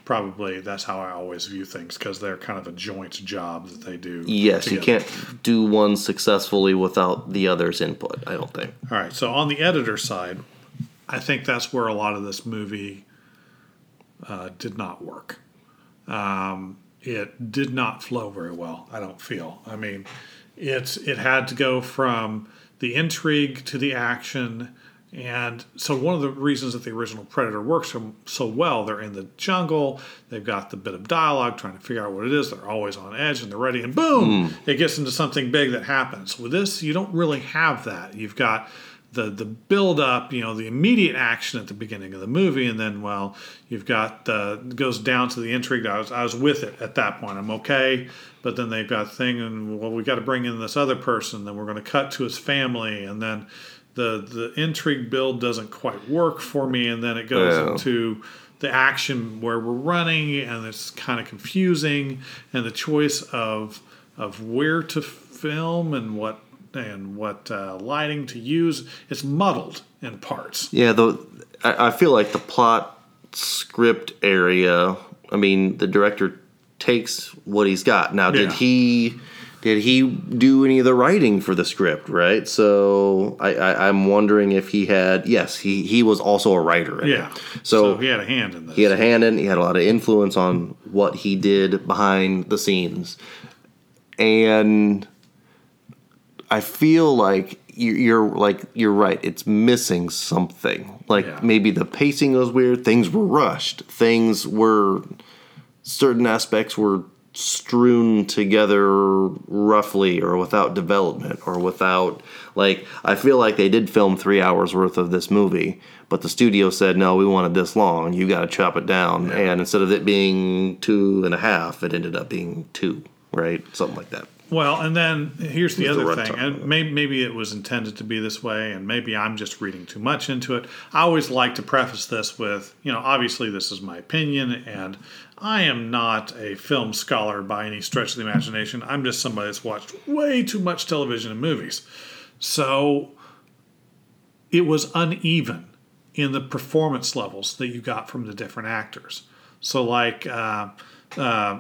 probably that's how I always view things because they're kind of a joint job that they do. Yes, you can't do one successfully without the other's input, I don't think. All right, so on the editor side, I think that's where a lot of this movie uh, did not work. Um, it did not flow very well. I don't feel. I mean, it's it had to go from the intrigue to the action, and so one of the reasons that the original Predator works so, so well, they're in the jungle. They've got the bit of dialogue trying to figure out what it is. They're always on edge and they're ready, and boom, it gets into something big that happens. With this, you don't really have that. You've got the the build up, you know, the immediate action at the beginning of the movie, and then well, you've got the goes down to the intrigue. I was I was with it at that point. I'm okay, but then they've got thing, and well, we got to bring in this other person. Then we're going to cut to his family, and then the the intrigue build doesn't quite work for me, and then it goes into the action where we're running, and it's kind of confusing, and the choice of of where to film and what and what uh, lighting to use. It's muddled in parts. Yeah, though I, I feel like the plot script area. I mean, the director takes what he's got. Now, did Yeah. he did he do any of the writing for the script? Right. So I, I I'm wondering if he had. Yes, he he was also a writer. In Yeah. It. So, he had a hand in this. he had a hand in. He had a lot of influence on what he did behind the scenes, and I feel like you- you're like you're right. It's missing something. Like Yeah. maybe the pacing was weird. Things were rushed. Things were certain aspects were strewn together roughly or without development or without like I feel like they did film three hours worth of this movie, but the studio said no, we want it this long. You got to chop it down, and instead of it being two and a half, it ended up being two, right? Something like that. Well, and then here's the With the other thing, and maybe, maybe it was intended to be this way, and maybe I'm just reading too much into it. I always like to preface this with, you know, obviously this is my opinion, and I am not a film scholar by any stretch of the imagination. I'm just somebody that's watched way too much television and movies. So it was uneven in the performance levels that you got from the different actors. So, like, uh, uh,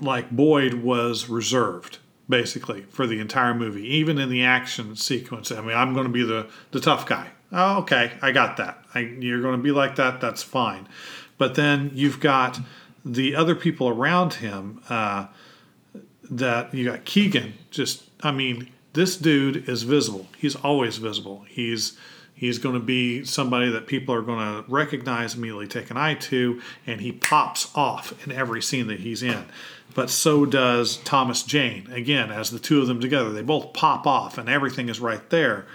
like Boyd was reserved basically for the entire movie, even in the action sequence. I mean, I'm going to be the the tough guy. Oh, okay, I got that. I, you're going to be like that. That's fine. But then you've got the other people around him. Uh, that you got Keegan. Just, I mean, this dude is visible. He's always visible. He's He's going to be somebody that people are going to recognize, immediately take an eye to, and he pops off in every scene that he's in. But so does Thomas Jane. Again, as the two of them together, they both pop off, and everything is right there.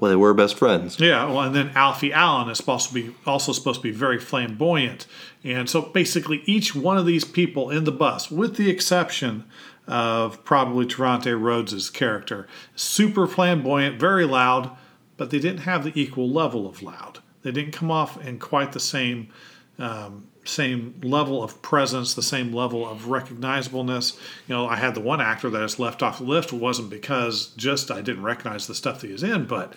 well, they were best friends. Yeah, well, and then Alfie Allen is supposed to be also supposed to be very flamboyant, and so basically each one of these people in the bus, with the exception of probably Trevante Rhodes's character, super flamboyant, very loud, but they didn't have the equal level of loud. They didn't come off in quite the same um, same level of presence, the same level of recognizableness. You know, I had the one actor that is left off the list. Wasn't because just I didn't recognize the stuff that he was in, but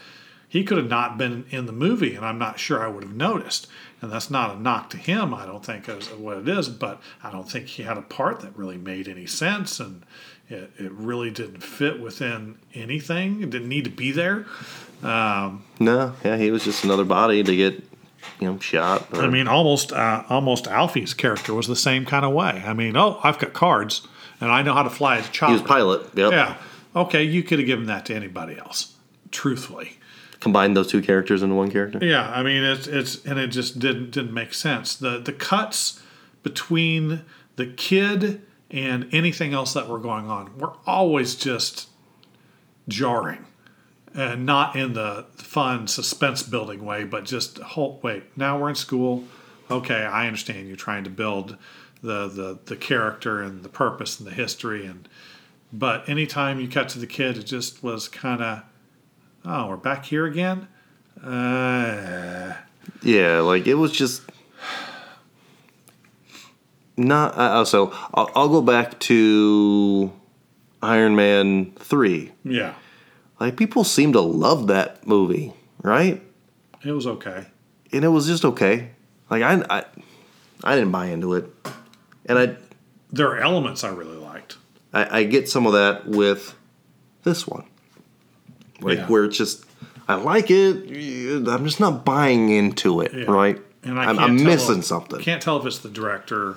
he could have not been in the movie, and I'm not sure I would have noticed. And that's not a knock to him, I don't think, as what it is, but I don't think he had a part that really made any sense, and it, it really didn't fit within anything. It didn't need to be there. Um, No, yeah, he was just another body to get, you know, shot. or- I mean, almost uh, almost Alfie's character was the same kind of way. I mean, oh, I've got cards, and I know how to fly a chopper. he was pilot. Yep. Yeah. Okay, you could have given that to anybody else. Truthfully. Combine those two characters into one character. Yeah, I mean it's it's and it just didn't didn't make sense. The the cuts between the kid and anything else that were going on were always just jarring. And not in the fun suspense building way, but just whole wait, now we're in school. Okay, I understand you're trying to build the the the character and the purpose and the history and but anytime you cut to the kid it just was kind of oh, we're back here again. Uh, Yeah, like it was just not. Uh, uh, so I'll, I'll go back to Iron Man three. yeah, Like people seem to love that movie, right? it was okay. And it was just okay. Like I, I, I didn't buy into it, and I, There are elements I really liked. I, I get some of that with this one, like Yeah. where it's just I like it. I'm just not buying into it, Yeah. right? And I I'm, can't I'm tell missing if- something. Can't tell if it's the director.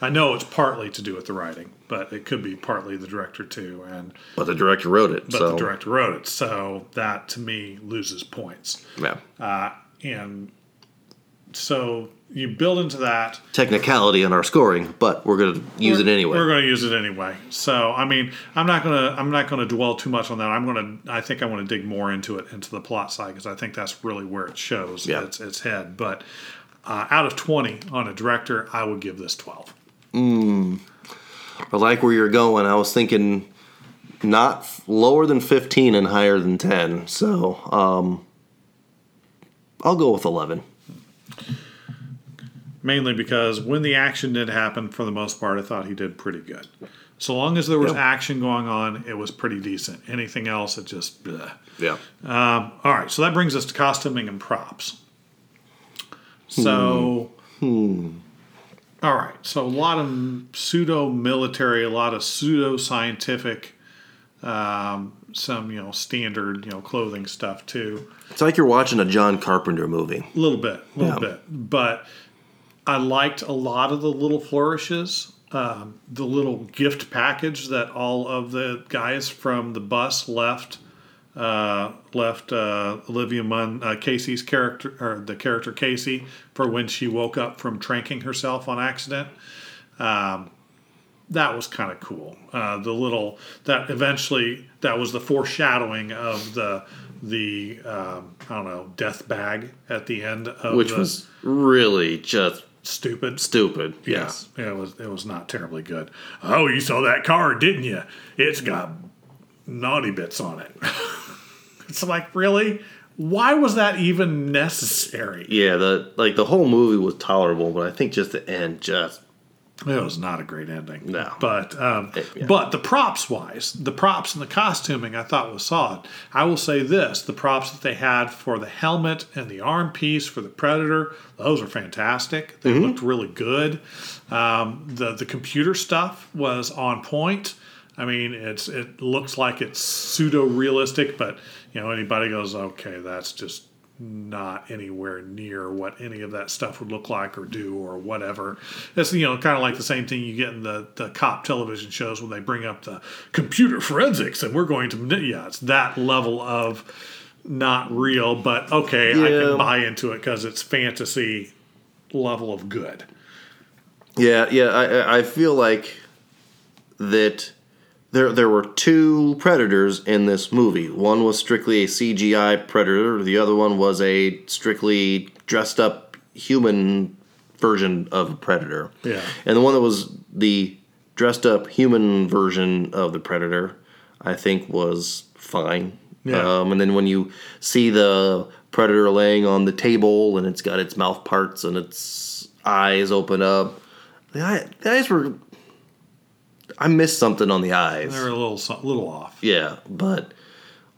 I know it's partly to do with the writing, but it could be partly the director too. And But the director wrote it, but so the director wrote it, so that to me loses points. yeah. Uh, and so you build into that. Technicality in our scoring, but we're gonna use it anyway. We're going to use it anyway. So I mean, I'm not going to I'm not going to dwell too much on that. I'm going to I think I want to dig more into it into the plot side because I think that's really where it shows Yeah. its its head. But uh, out of 20 on a director, I would give this 12. I like where you're going. I was thinking not lower than 15 and higher than 10. So um, I'll go with 11. Mainly because when the action did happen, for the most part, I thought he did pretty good. So long as there was action going on, it was pretty decent. Anything else, it just. bleh. Yeah. Um, all right, so that brings us to costuming and props. So, all right, so a lot of pseudo military, a lot of pseudo scientific, um, some you know standard you know clothing stuff too. It's like you're watching a John Carpenter movie. A little bit, a little Yeah. bit, but I liked a lot of the little flourishes. Um, the little gift package that all of the guys from the bus left uh, left uh, Olivia Munn, uh, Casey's character, or the character Casey, for when she woke up from tranking herself on accident. Um, that was kind of cool. Uh, the little that eventually that was the foreshadowing of the the um, I don't know death bag at the end of Which was really just stupid. stupid. Yes, it was. It was not terribly good. Oh, you saw that car, didn't you? It's got naughty bits on it. it's like really. Why was that even necessary? Yeah. the like the whole movie was tolerable, but I think just the end just It was not a great ending. No. But um, yeah. but the props wise, the props and the costuming I thought was solid. I will say this: the props that they had for the helmet and the arm piece for the Predator, those are fantastic. They looked really good. Um, the the computer stuff was on point. I mean, it's it looks like it's pseudo realistic, but you know anybody goes, okay, that's just not anywhere near what any of that stuff would look like or do or whatever. It's you know kind of like the same thing you get in the the cop television shows when they bring up the computer forensics and we're going to yeah it's that level of not real, but okay, I can buy into it because it's fantasy level of good. Yeah, yeah. I- I feel like that there there were two predators in this movie. One was strictly a CGI predator. The other one was a strictly dressed up human version of a predator. Yeah. And the one that was the dressed up human version of the predator, I think was fine. Yeah. Um, and then when you see the predator laying on the table and it's got its mouth parts and its eyes open up, the, eye, the eyes were. I missed something on the eyes. They're a little so- little off. Yeah, but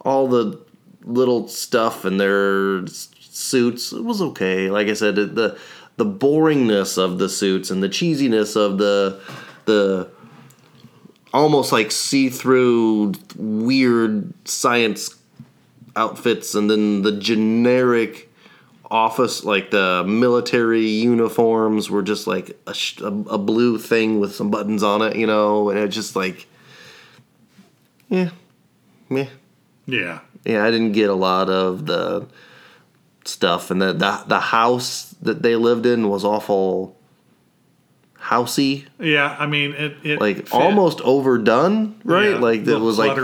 all the little stuff in their suits it was okay. Like I said, the the boringness of the suits and the cheesiness of the the almost like see through weird science outfits, and then the generic office like the military uniforms were just like a, sh- a, a blue thing with some buttons on it, you know, and it's just like yeah, yeah, Yeah. yeah. I didn't get a lot of the stuff, and the the, the house that they lived in was awful housey, Yeah, I mean it. it like fit. almost overdone, right? Yeah, like that little was like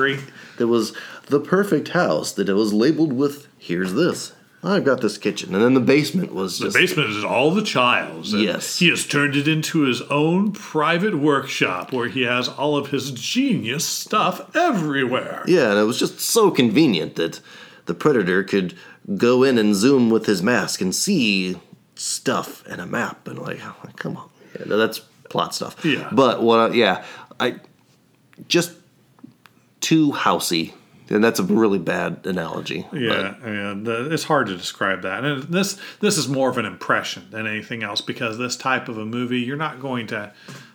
there was the perfect house that it was labeled with here's this. I've got this kitchen, and then the basement was The just basement is all the child's. and Yes. He has turned it into his own private workshop where he has all of his genius stuff everywhere. Yeah, and it was just so convenient that the predator could go in and zoom with his mask and see stuff and a map and like, oh, come on, yeah, no, that's plot stuff. Yeah. but what? I, yeah, I just too housey, and that's a really bad analogy. Yeah, and it's hard to describe that. And this this is more of an impression than anything else because this type of a movie, you're not going to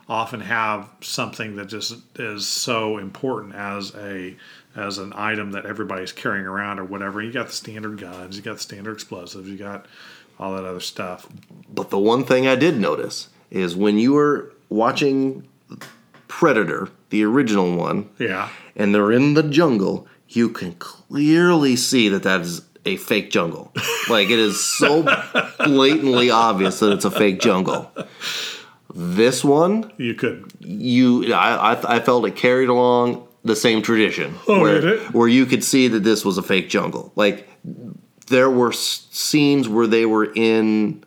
often have something that just is so important as a as an item that everybody's carrying around or whatever. You got the standard guns, you got the standard explosives, you got all that other stuff. But the one thing I did notice is when you were watching Predator, the original one, Yeah. and they're in the jungle, you can clearly see that that is a fake jungle. Like it is so blatantly obvious that it's a fake jungle. This one, You could you, I, I, I felt it carried along the same tradition, Oh, where it? where you could see that this was a fake jungle. Like there were s- scenes where they were in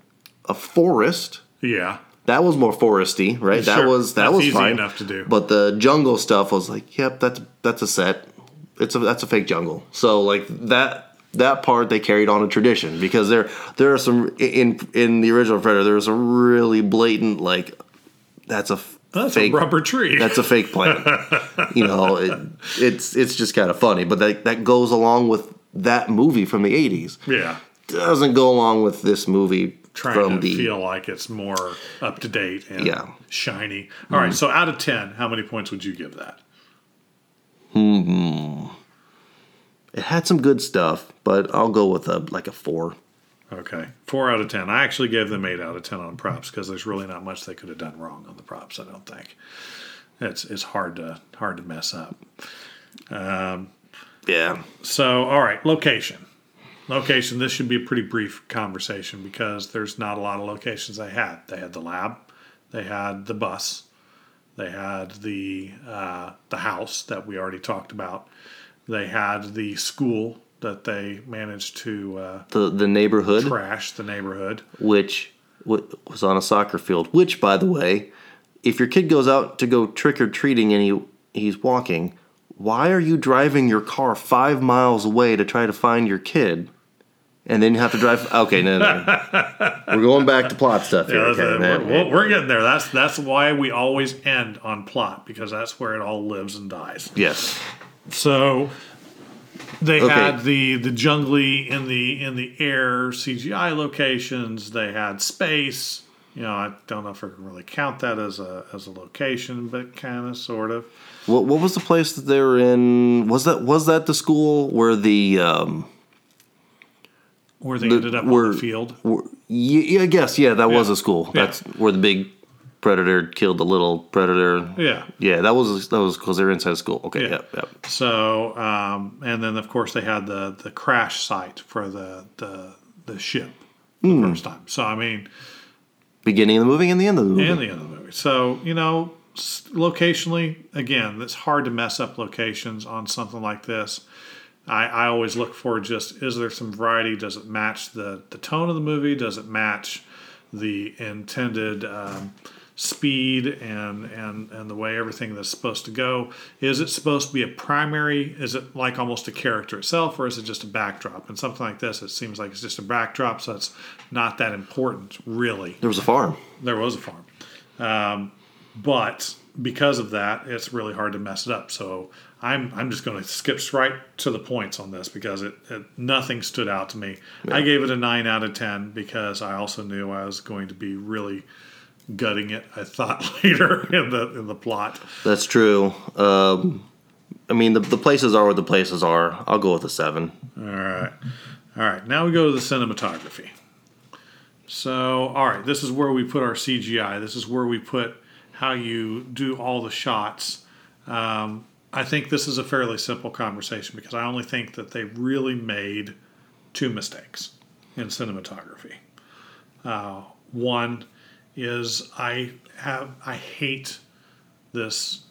a forest yeah. that was more foresty, right? That was that That's was easy fine enough to do. But the jungle stuff was like, yep, that's that's a set. It's a that's a fake jungle. So like that that part they carried on a tradition because there there are some in in the original Predator there was a really blatant like that's a That's fake a rubber tree. that's a fake plant. you know, it, it's it's just kind of funny, but that that goes along with that movie from the '80s. yeah. Doesn't go along with this movie Trying from to the feel like it's more up to date and Yeah. Mm-hmm. shiny. All right, so out of 10, how many points would you give that? Hmm. It had some good stuff, but I'll go with a like a four. Okay, four out of ten. I actually gave them eight out of ten on props because there's really not much they could have done wrong on the props. I don't think it's it's hard to hard to mess up. Um, yeah. So, all right, location. Location. This should be a pretty brief conversation because there's not a lot of locations they had. They had the lab, they had the bus, they had the uh, the house that we already talked about. They had the school that they managed to uh, The the neighborhood, trash the neighborhood. which was on a soccer field. Which, by the way, if your kid goes out to go trick or treating and he he's walking, why are you driving your car five miles away to try to find your kid? And then you have to drive. Okay, no, no. no. We're going back to plot stuff here. Yeah, okay, that's- man. we're, we're- we're getting there. That's that's why we always end on plot because that's where it all lives and dies. Yes. So they Okay. had the the jungly in the in the air CGI locations. They had space. You know, I don't know if I can really count that as a as a location, but kind of, sort of. What what was the place that they were in? Was that was that the school where the um Where they The- ended up where- on the field. where, yeah, I guess yeah, that was a school. Yeah. That's where the big predator killed the little predator. Yeah. Yeah, that was that was because they're inside a school. Okay, Yeah. yep, yep. So, um, and then of course they had the the crash site for the the the ship the Hmm. first time. So I mean, Beginning of the movie and the end of the movie. and the end of the movie. So you know, locationally, again, it's hard to mess up locations on something like this. I, I always look for just is there some variety? Does it match the the tone of the movie? Does it match the intended um, speed and and and the way everything that's supposed to go? Is it supposed to be a primary? Is it like almost a character itself, or is it just a backdrop? And something like this, it seems like it's just a backdrop, so it's not that important, really there was a farm. there was a farm. Um, but because of that, it's really hard to mess it up. So I'm I'm just going to skip right to the points on this because it, it nothing stood out to me. I gave it a nine out of ten because I also knew I was going to be really gutting it. I thought later in the in the plot. That's true. Um, I mean, the, the places are where the places are. I'll go with a seven. All right. All right. Now we go to the cinematography. So, all right, this is where we put our CGI. This is where we put how you do all the shots. Um, I think this is a fairly simple conversation because I only think that they really made two mistakes in cinematography. Uh, one is I have I hate this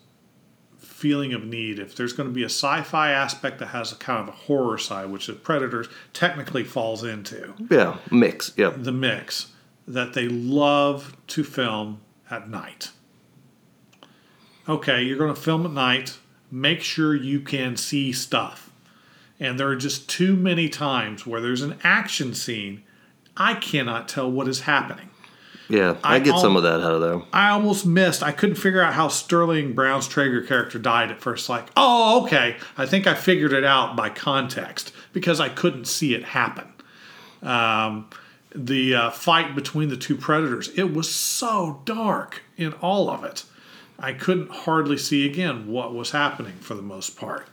feeling of need. If there's going to be a sci-fi aspect that has a kind of a horror side, which the Predators technically falls into, Yeah, mix. Yep. the mix that they love to film at night. Okay, you're going to film at night. Make sure you can see stuff. And there are just too many times where there's an action scene. I cannot tell what is happening. Yeah, I, I get some of that out of there. I almost missed. I couldn't figure out how Sterling Brown's Traeger character died at first. Like, oh, okay. I think I figured it out by context because I couldn't see it happen. Um, the uh, fight between the two predators, it was so dark in all of it. I couldn't hardly see again what was happening for the most part.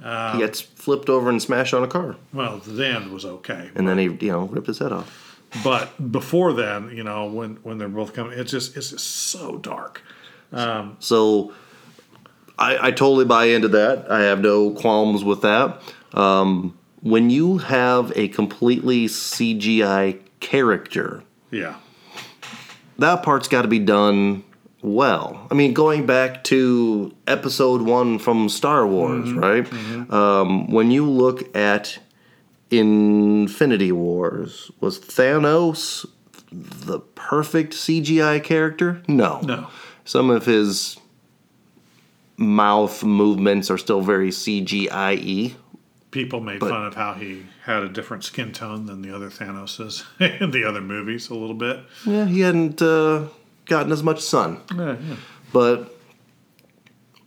he gets flipped over and smashed on a car, Well, the end was okay. and then he, you know, ripped his head off. But before then, you know, when, when they're both coming, it's just it's just so dark. So I, I totally buy into that. I have no qualms with that. Um, when you have a completely CGI character, Yeah. that part's got to be done well. I mean, going back to episode one from Star Wars, right? Um, when you look at Infinity Wars, was Thanos the perfect CGI character? No. No. Some of his mouth movements are still very CGI people made fun of how he had a different skin tone than the other Thanoses in the other movies a little bit. Yeah, he hadn't uh, gotten as much sun. Yeah, But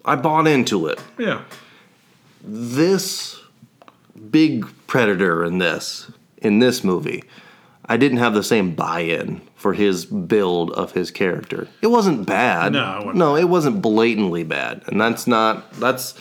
I bought into it. yeah. this big predator in this in this movie i didn't have the same buy-in for his build of his character it wasn't bad No, it wasn't no it wasn't blatantly bad and that's not that's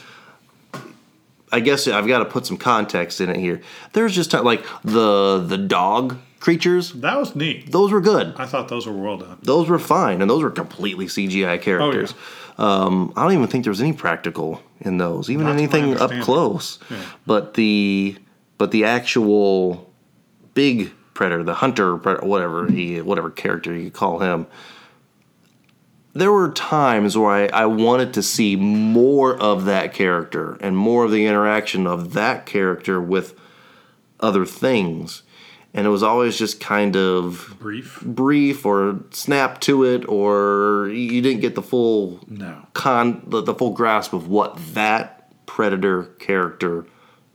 i guess i've got to put some context in it here there's just like the the dog creatures That was neat. those were good. I thought those were well done. those were fine and those were completely cgi characters Oh um, i don't even think there was any practical in those even Not anything up close. But the but the actual big predator the hunter predator, whatever he whatever character you call him there were times where I, I wanted to see more of that character and more of the interaction of that character with other things and it was always just kind of Brief? brief or snap to it or you didn't get the full No. con the, the full grasp of what that predator character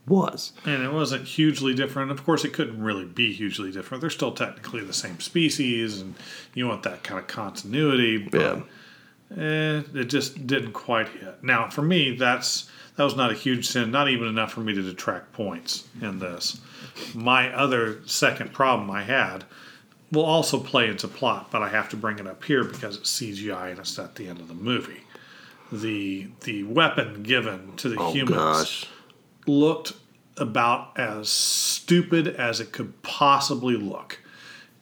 was And it wasn't hugely different. Of course, it couldn't really be hugely different. They're still technically the same species, and you want that kind of continuity. But eh, it just didn't quite hit. Now, for me, that's that was not a huge sin. Not even enough for me to detract points in this. My other second problem I had will also play into plot, but I have to bring it up here because it's CGI and it's at the end of the movie. The the weapon given to the oh humans gosh looked about as stupid as it could possibly look.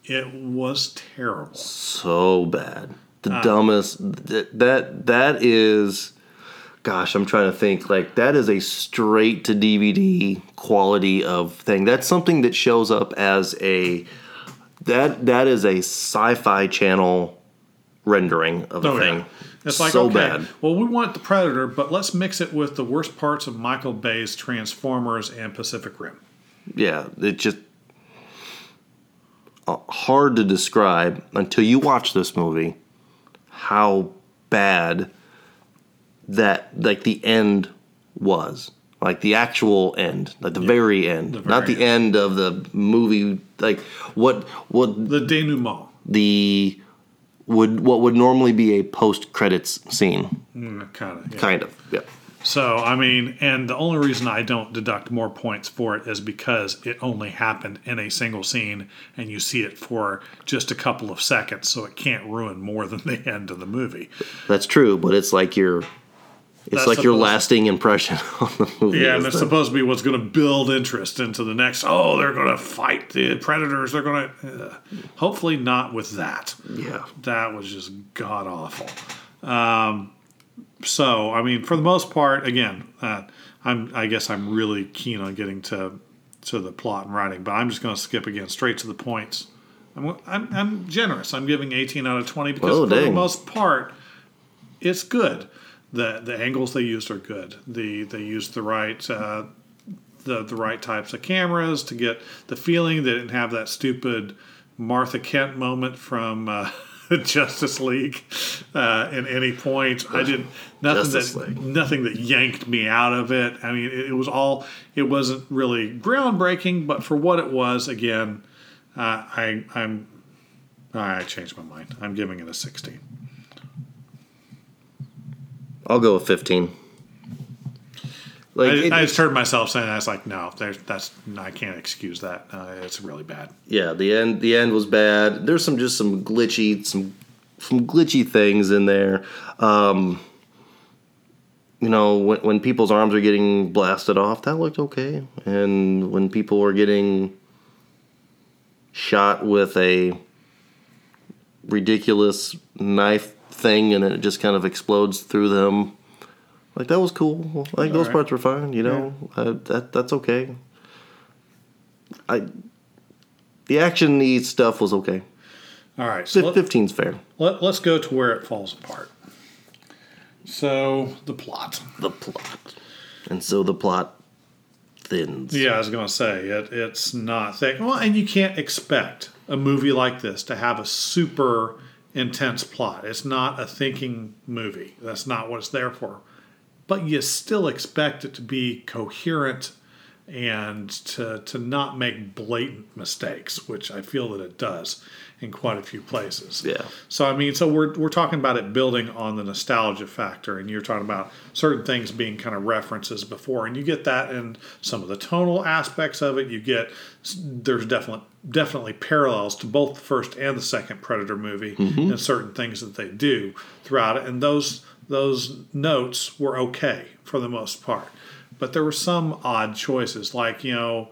It was terrible. so bad the uh, dumbest. That, that that is, gosh, I'm trying to think. Like that is a straight to DVD quality of thing. That's something that shows up as a that that is a sci-fi channel rendering of a Oh, thing. yeah. It's like so okay, bad. well, we want the Predator, but let's mix it with the worst parts of Michael Bay's Transformers and Pacific Rim. Yeah, it just uh, hard to describe until you watch this movie how bad that like the end was. Like the actual end, like the very end, the not very the end of the movie. Like what what The denouement, the would what would normally be a post credits scene, mm, kind of. kind of. Yeah. So, I mean, and the only reason I don't deduct more points for it is because it only happened in a single scene and you see it for just a couple of seconds, so it can't ruin more than the end of the movie. That's true, but it's like your it's like your lasting impression on the movie. Yeah, and it's supposed to be what's going to build interest into the next. Oh, they're going to fight the predators. They're going to. Uh, hopefully, not with that. yeah. That was just god awful. Um, so, I mean, for the most part, again, uh, I'm. I guess I'm really keen on getting to to the plot and writing, but I'm just going to skip again straight to the points. I'm, I'm, I'm generous. I'm giving 18 out of 20 because Oh, for the most part, it's good. The The angles they used are good. The they used the right. Uh, the, the right types of cameras to get the feeling they didn't have that stupid Martha Kent moment from uh, Justice League uh, at any point. I didn't nothing Justice that League. nothing that yanked me out of it. I mean, it, it was all it wasn't really groundbreaking, but for what it was, again, uh, I I'm I changed my mind. I'm giving it a 16. I'll go with 15. Like I, it- I just heard myself saying that. I was like, no, there's that's I can't excuse that. Uh, it's really bad. yeah, the end the end was bad. There's some just some glitchy some some glitchy things in there. Um you know, when when people's arms are getting blasted off, that looked okay. And when people were getting shot with a ridiculous knife thing and it just kind of explodes through them. Like that was cool. Like those Alright. parts were fine. You know, uh, that that's okay. I the action y stuff was okay. All right, so Fif- let, 15's fair. let, let's go to where it falls apart. So the plot. The plot, and so the plot thins. Yeah, I was going to say it. It's not thick. Well, and you can't expect a movie like this to have a super intense plot. It's not a thinking movie. That's not what it's there for. But you still expect it to be coherent and to to not make blatant mistakes, which I feel that it does in quite a few places. Yeah. So I mean, so we're we're talking about it building on the nostalgia factor, and you're talking about certain things being kind of references before, and you get that in some of the tonal aspects of it. You get there's definitely definitely parallels to both the first and the second Predator movie, mm-hmm. and certain things that they do throughout it, and those those notes were okay for the most part, but there were some odd choices, like you know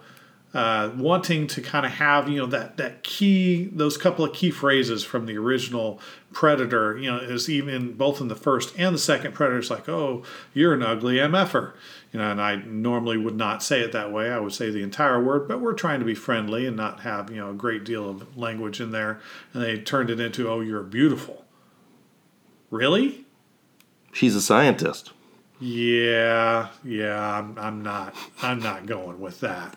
uh, wanting to kind of have you know that that key those couple of key phrases from the original predator you know is even both in the first and the second predator it's like oh you're an ugly mf'er you know and i normally would not say it that way. I would say the entire word but we're trying to be friendly and not have you know a great deal of language in there. And they turned it into oh you're beautiful. Really? She's a scientist. yeah yeah i'm, I'm not i'm not going with that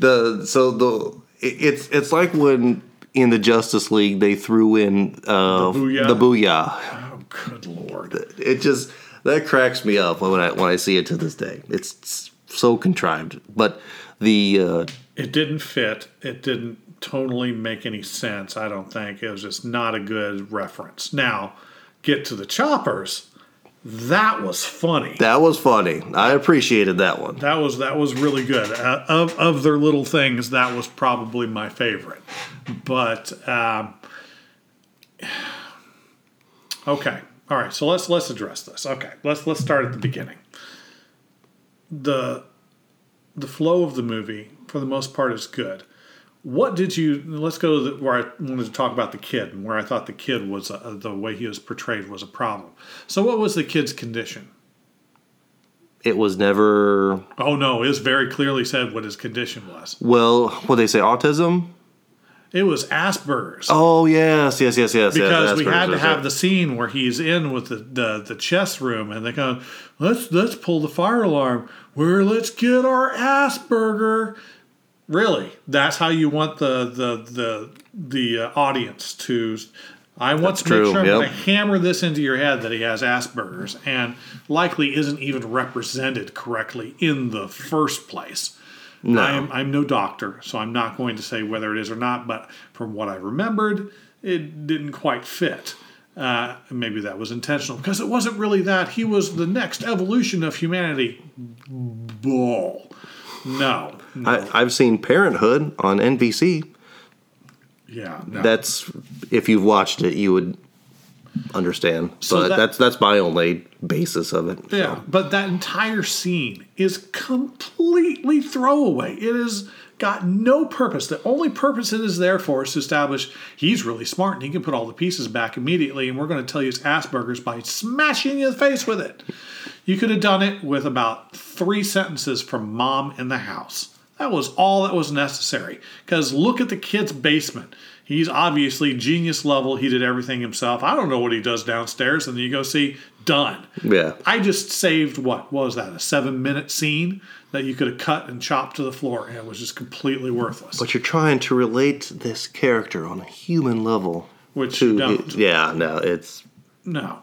The so the it- it's it's like when in the Justice League they threw in uh, The booyah? the booyah. oh good lord It just that cracks me up when I when I see it to this day. It's so contrived, but the uh, it didn't fit. It didn't totally make any sense. I don't think it was just not a good reference. Now, get to the choppers. That was funny. that was funny. I appreciated that one. That was that was really good. Uh, of of their little things, that was probably my favorite. But um, okay, all right. So let's let's address this. Okay, let's let's start at the beginning. The the flow of the movie, for the most part, is good. What did you? Let's go to where I wanted to talk about the kid and where I thought the kid was uh, the way he was portrayed was a problem. So, what was the kid's condition? It was never Oh no, it was very clearly said what his condition was. well. What they say, autism. It was Asperger's. Oh yes, yes, yes, yes. because yes, we had to have yeah. the scene where he's in with the, the, the chess room and they go, let's let's pull the fire alarm. Where let's get our Asperger. Really, that's how you want the the the the uh, audience to. I want That's to make true, sure I'm yep. going to hammer this into your head that he has Asperger's and likely isn't even represented correctly in the first place. No. I am I'm no doctor, so I'm not going to say whether it is or not. But from what I remembered, it didn't quite fit. Uh, maybe that was intentional because it wasn't really that. He was the next evolution of humanity. Bull. No. No. I, I've seen Parenthood on NBC. yeah. No. That's if you've watched it, you would understand. So but that- that's that's my only basis of it. so. Yeah, but that entire scene is completely throwaway. It has got no purpose. The only purpose it is there for is to establish he's really smart and he can put all the pieces back immediately, and we're going to tell you it's Asperger's by smashing you in the face with it. You could have done it with about three sentences from mom in the house. That was all that was necessary. Because look at the kid's basement. He's obviously genius level. He did everything himself. I don't know what he does downstairs. And then you go see, done. Yeah. I just saved what? What was that? A seven minute scene that you could have cut and chopped to the floor, and it was just completely worthless. But you're trying to relate this character on a human level. Which to you don't. yeah, no, it's No.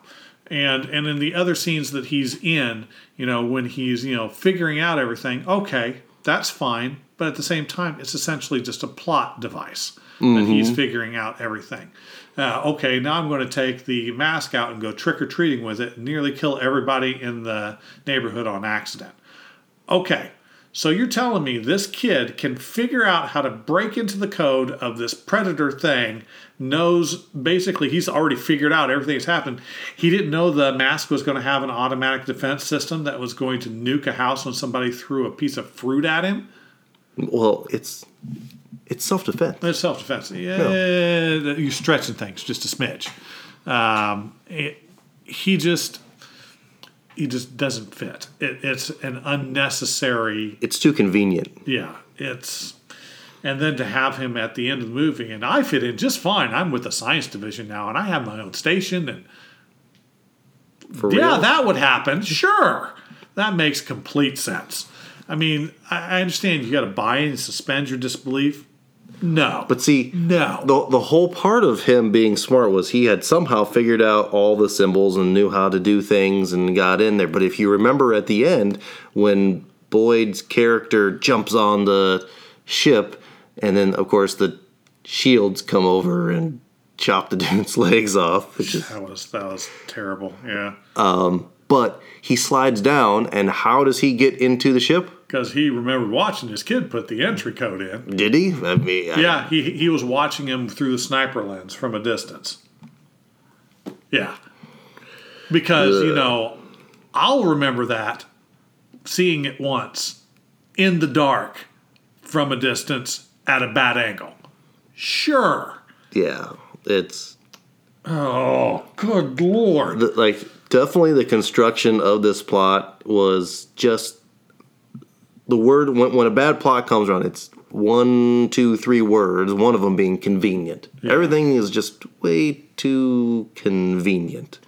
And and in the other scenes that he's in, you know, when he's, you know, figuring out everything, okay, that's fine. But at the same time, it's essentially just a plot device that he's figuring out everything. Uh, okay, now I'm going to take the mask out and go trick or treating with it and nearly kill everybody in the neighborhood on accident. Okay, so you're telling me this kid can figure out how to break into the code of this predator thing, knows basically he's already figured out everything that's happened. He didn't know the mask was going to have an automatic defense system that was going to nuke a house when somebody threw a piece of fruit at him. well, it's it's self defense. It's self defense. Yeah, you're stretching things just a smidge. Um, it, he just he just doesn't fit. It, it's an unnecessary It's too convenient. Yeah, it's and then to have him at the end of the movie, and I fit in just fine. I'm with the science division now, and I have my own station, and For yeah, real. that would happen. Sure, that makes complete sense. I mean, I, understand you got to buy and suspend your disbelief. No, but see, no, the the whole part of him being smart was he had somehow figured out all the symbols and knew how to do things and got in there. But if you remember at the end when Boyd's character jumps on the ship, and then of course the shields come over and chop the dude's legs off, which is that was that was terrible. Yeah, um, but he slides down, and how does he get into the ship? because he remembered watching his kid put the entry code in. Did he? I mean, I- Yeah, he he was watching him through the sniper lens from a distance. Yeah. Because, you know, I'll remember that seeing it once in the dark from a distance at a bad angle. Sure. yeah, it's Oh, good lord. the, like definitely the construction of this plot was just the word when, when a bad plot comes around it's one two three words one of them being convenient everything is just way too convenient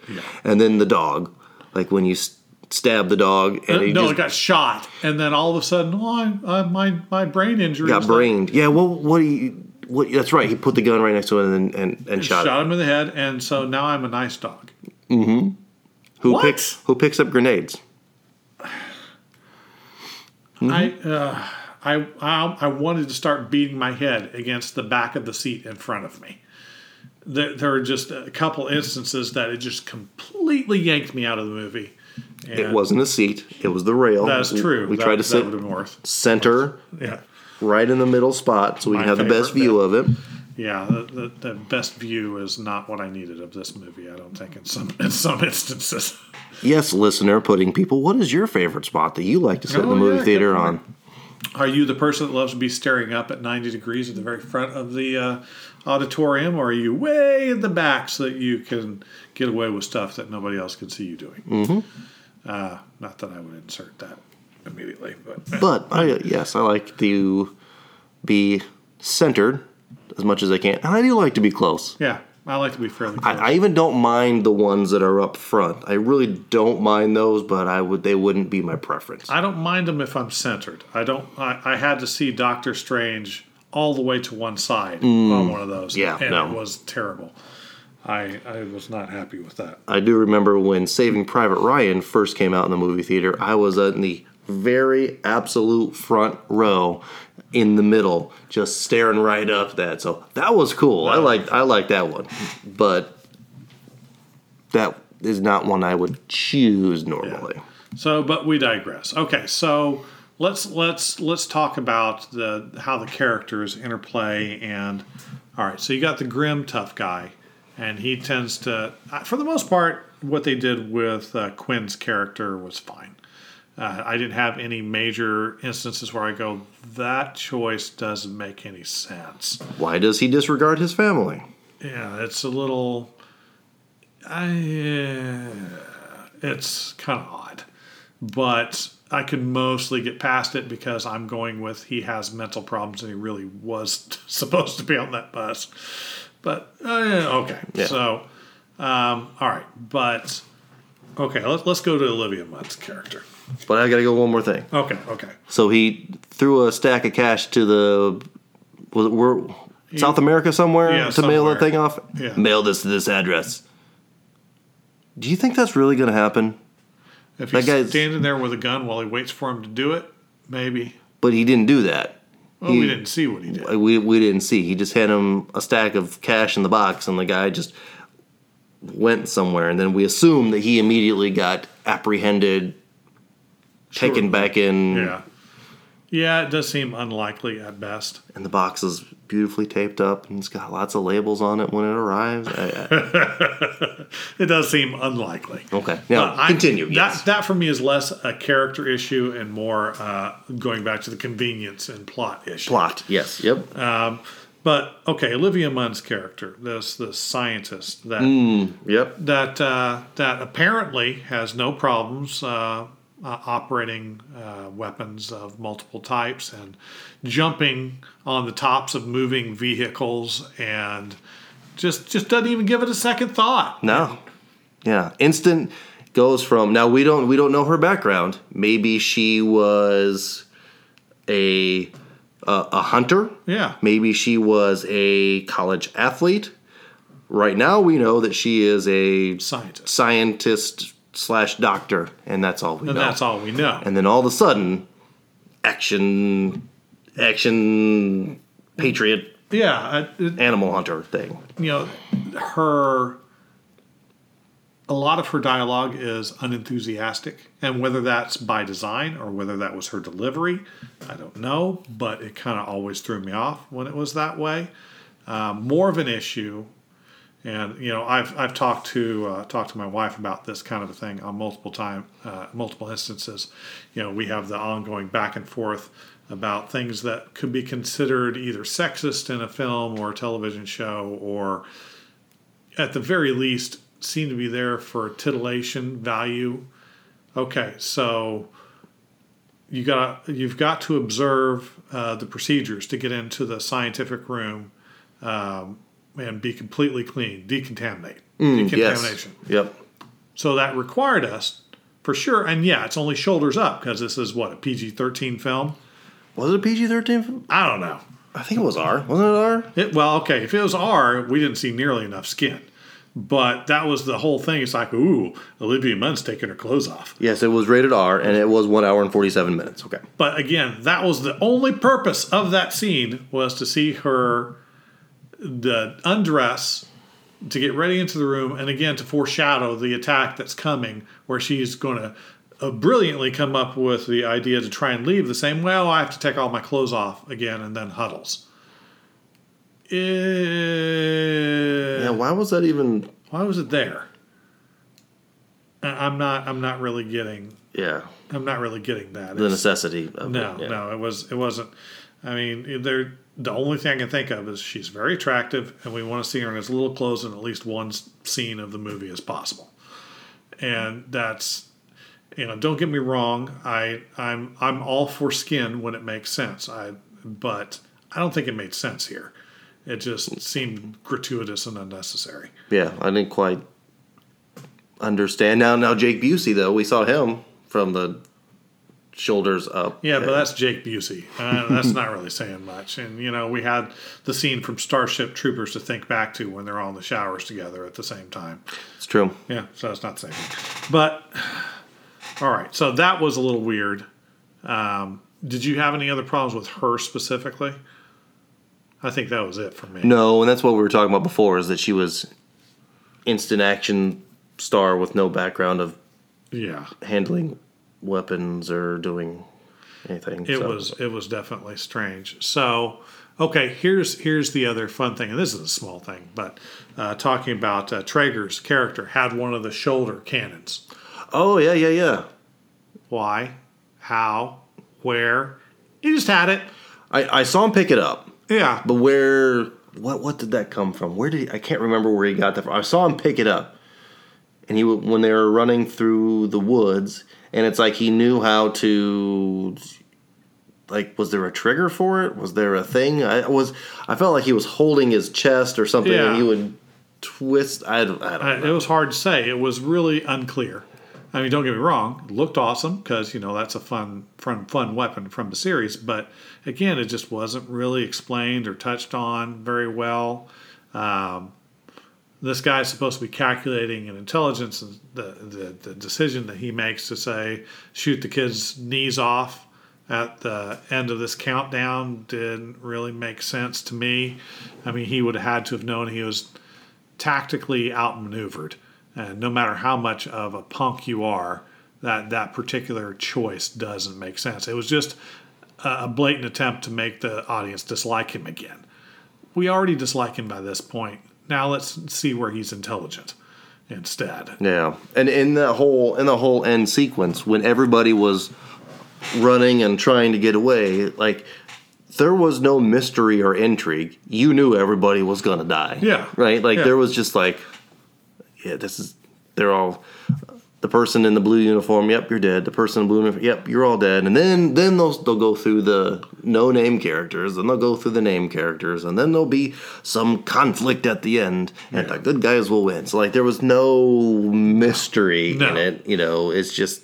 and then the dog like when you s- stab the dog and uh, he no, just it got shot, and then all of a sudden, oh, I, I, my my brain injury got brained yeah well what do you what that's right he put the gun right next to it and and, and shot, shot it him in the head, and so now I'm a nice dog. Mm-hmm. who What? picks who picks up grenades I, mm-hmm. uh, I, I, I wanted to start beating my head against the back of the seat in front of me. There, there are just a couple instances that it just completely yanked me out of the movie. And it wasn't a seat it was the rail That's true. we that, tried to sit would have been worth. center Yeah, right in the middle spot so we My can have the best view of it. yeah. The, the, the best view is not what I needed of this movie. I don't think in some in some instances. Yes, listener, putting people, what is your favorite spot that you like to sit in the Oh, movie yeah, theater on? Are you the person that loves to be staring up at 90 degrees at the very front of the uh, auditorium, or are you way in the back so that you can get away with stuff that nobody else can see you doing? Mm-hmm. Uh, not that I would insert that immediately, but But I yes, I like to be centered as much as I can, and I do like to be close. yeah, I like to be fairly close. I, I even don't mind the ones that are up front. I really don't mind those, but I would they wouldn't be my preference. I don't mind them if I'm centered. I don't. I, I had to see Doctor Strange all the way to one side on one of those. Yeah, and no. it was terrible. I I was not happy with that. I do remember when Saving Private Ryan first came out in the movie theater. I was in the very absolute front row, in the middle, just staring right up that. So that was cool. I liked I liked that one, but that is not one I would choose normally. So, but we digress. Okay, so let's let's let's talk about the how the characters interplay and all right. So you got the grim tough guy, and he tends to, uh, for the most part, what they did with uh, Quinn's character was fine. Uh, I didn't have any major instances where I go, that choice doesn't make any sense. Why does he disregard his family? Yeah, it's a little. I, it's kind of odd, but I could mostly get past it because I'm going with he has mental problems and he really was supposed to be on that bus. But uh, okay, Yeah. so um, all right, but okay, let's let's go to Olivia Munn's character. But I got to go one more thing. Okay, okay. So he threw a stack of cash to the was it we're South America somewhere Yeah, to mail that thing off. Yeah. Mail this to this address. Do you think that's really going to happen? If That he's standing there with a gun while he waits for him to do it, maybe. But he didn't do that. Well, He- we didn't see what he did. We we didn't see. He just had him a stack of cash in the box, and the guy just went somewhere. And then we assume that he immediately got apprehended, taken back in, Yeah. Yeah, it does seem unlikely at best. and the box is beautifully taped up, and it's got lots of labels on it when it arrives. I, I, It does seem unlikely. okay, now I- continue. That, yes. that for me is less a character issue and more uh, going back to the convenience and plot issue. Plot. Yes. Yep. But okay, Olivia Munn's character, this this scientist that yep. that uh, that apparently has no problems uh, uh, operating uh, weapons of multiple types and jumping on the tops of moving vehicles and just just doesn't even give it a second thought. No. Yeah. Instant goes from now we don't we don't know her background. Maybe she was a a, a hunter. Yeah. Maybe she was a college athlete. Right now we know that she is a Scientist. scientist slash doctor, and that's all we And know. that's all we know. and then all of a sudden, action, action, patriot, yeah, I- it- animal hunter thing. you know, her a lot of her dialogue is unenthusiastic, and whether that's by design or whether that was her delivery, I don't know. But it kind of always threw me off when it was that way. Um, more of an issue, and you know, I've I've talked to uh, talked to my wife about this kind of a thing on multiple time, uh, multiple instances. You know, we have the ongoing back and forth about things that could be considered either sexist in a film or a television show, or at the very least seem to be there for titillation value. Okay, so you got you've got to observe uh, the procedures to get into the scientific room um, and be completely clean, decontaminate, decontamination. Yes. Yep. So that required us for sure. And yeah, it's only shoulders up because this is what a PG thirteen film. Was it a PG thirteen? I don't know. I think it was R. Wasn't it R? It, well, okay, if it was R, we didn't see nearly enough skin. But that was the whole thing. It's like, ooh, Olivia Munn's taking her clothes off. Yes, it was rated R, and it was one hour and forty-seven minutes. Okay. But again, that was the only purpose of that scene was to see her the undress to get ready into the room and again to foreshadow the attack that's coming where she's going to brilliantly come up with the idea to try and leave the same oh i have to take all my clothes off again and then huddles Eh, Yeah. Why was that even? why was it there I'm not. I'm not really getting. Yeah, I'm not really getting that. the It's- necessity. Of no, it, yeah. no, it was. It wasn't. I mean, there. The only thing I can think of is she's very attractive, and we want to see her in as little clothes in at least one scene of the movie as possible. And that's, you know, don't get me wrong. I I'm I'm all for skin when it makes sense. I but I don't think it made sense here. It just seemed gratuitous and unnecessary. Yeah, I didn't quite understand. Now, now Jake Busey though, we saw him from the shoulders up. Yeah, but that's Jake Busey. Uh, that's not really saying much. And you know, we had the scene from Starship Troopers to think back to when they're all in the showers together at the same time. it's true. Yeah, so it's not the same. But all right, so that was a little weird. Um, did you have any other problems with her specifically? I think that was it for me. No, and that's what we were talking about before. Is that she was instant action star with no background of Yeah, handling weapons or doing anything. it so- was it was definitely strange. So okay, here's here's the other fun thing, and this is a small thing, but uh, talking about uh, Traeger's character had one of the shoulder cannons. Oh yeah, yeah, yeah. Why? How? Where? He just had it. I, I saw him pick it up, Yeah. but where? What what did that come from? Where did he, I can't remember where he got that from. I saw him pick it up, and he when they were running through the woods, and it's like he knew how to. Like, was there a trigger for it? Was there a thing? I was. I felt like he was holding his chest or something, Yeah. and he would twist. I, don't- I don't know. it was hard to say. It was really unclear. I mean, don't get me wrong. It looked awesome because you know that's a fun, fun, fun weapon from the series. But again, it just wasn't really explained or touched on very well. Um, this is supposed to be calculating an intelligence, and the the decision that he makes to say shoot the kid's knees off at the end of this countdown didn't really make sense to me. I mean, he would have had to have known he was tactically outmaneuvered. And no matter how much of a punk you are, that that particular choice doesn't make sense. It was just a blatant attempt to make the audience dislike him again. We already dislike him by this point. Now let's see where he's intelligent instead. Yeah, and in the whole in the whole end sequence, when everybody was running and trying to get away, like there was no mystery or intrigue. You knew everybody was gonna die. Yeah. right. Like Yeah. there was just like, yeah, this is they're all the person in the blue uniform. Yep, you're dead. The person in the blue uniform. Yep, you're all dead. And then then they'll they'll go through the no name characters, and they'll go through the name characters, and then there'll be some conflict at the end, and the good guys will win. So like there was no mystery No. in it. You know, it's just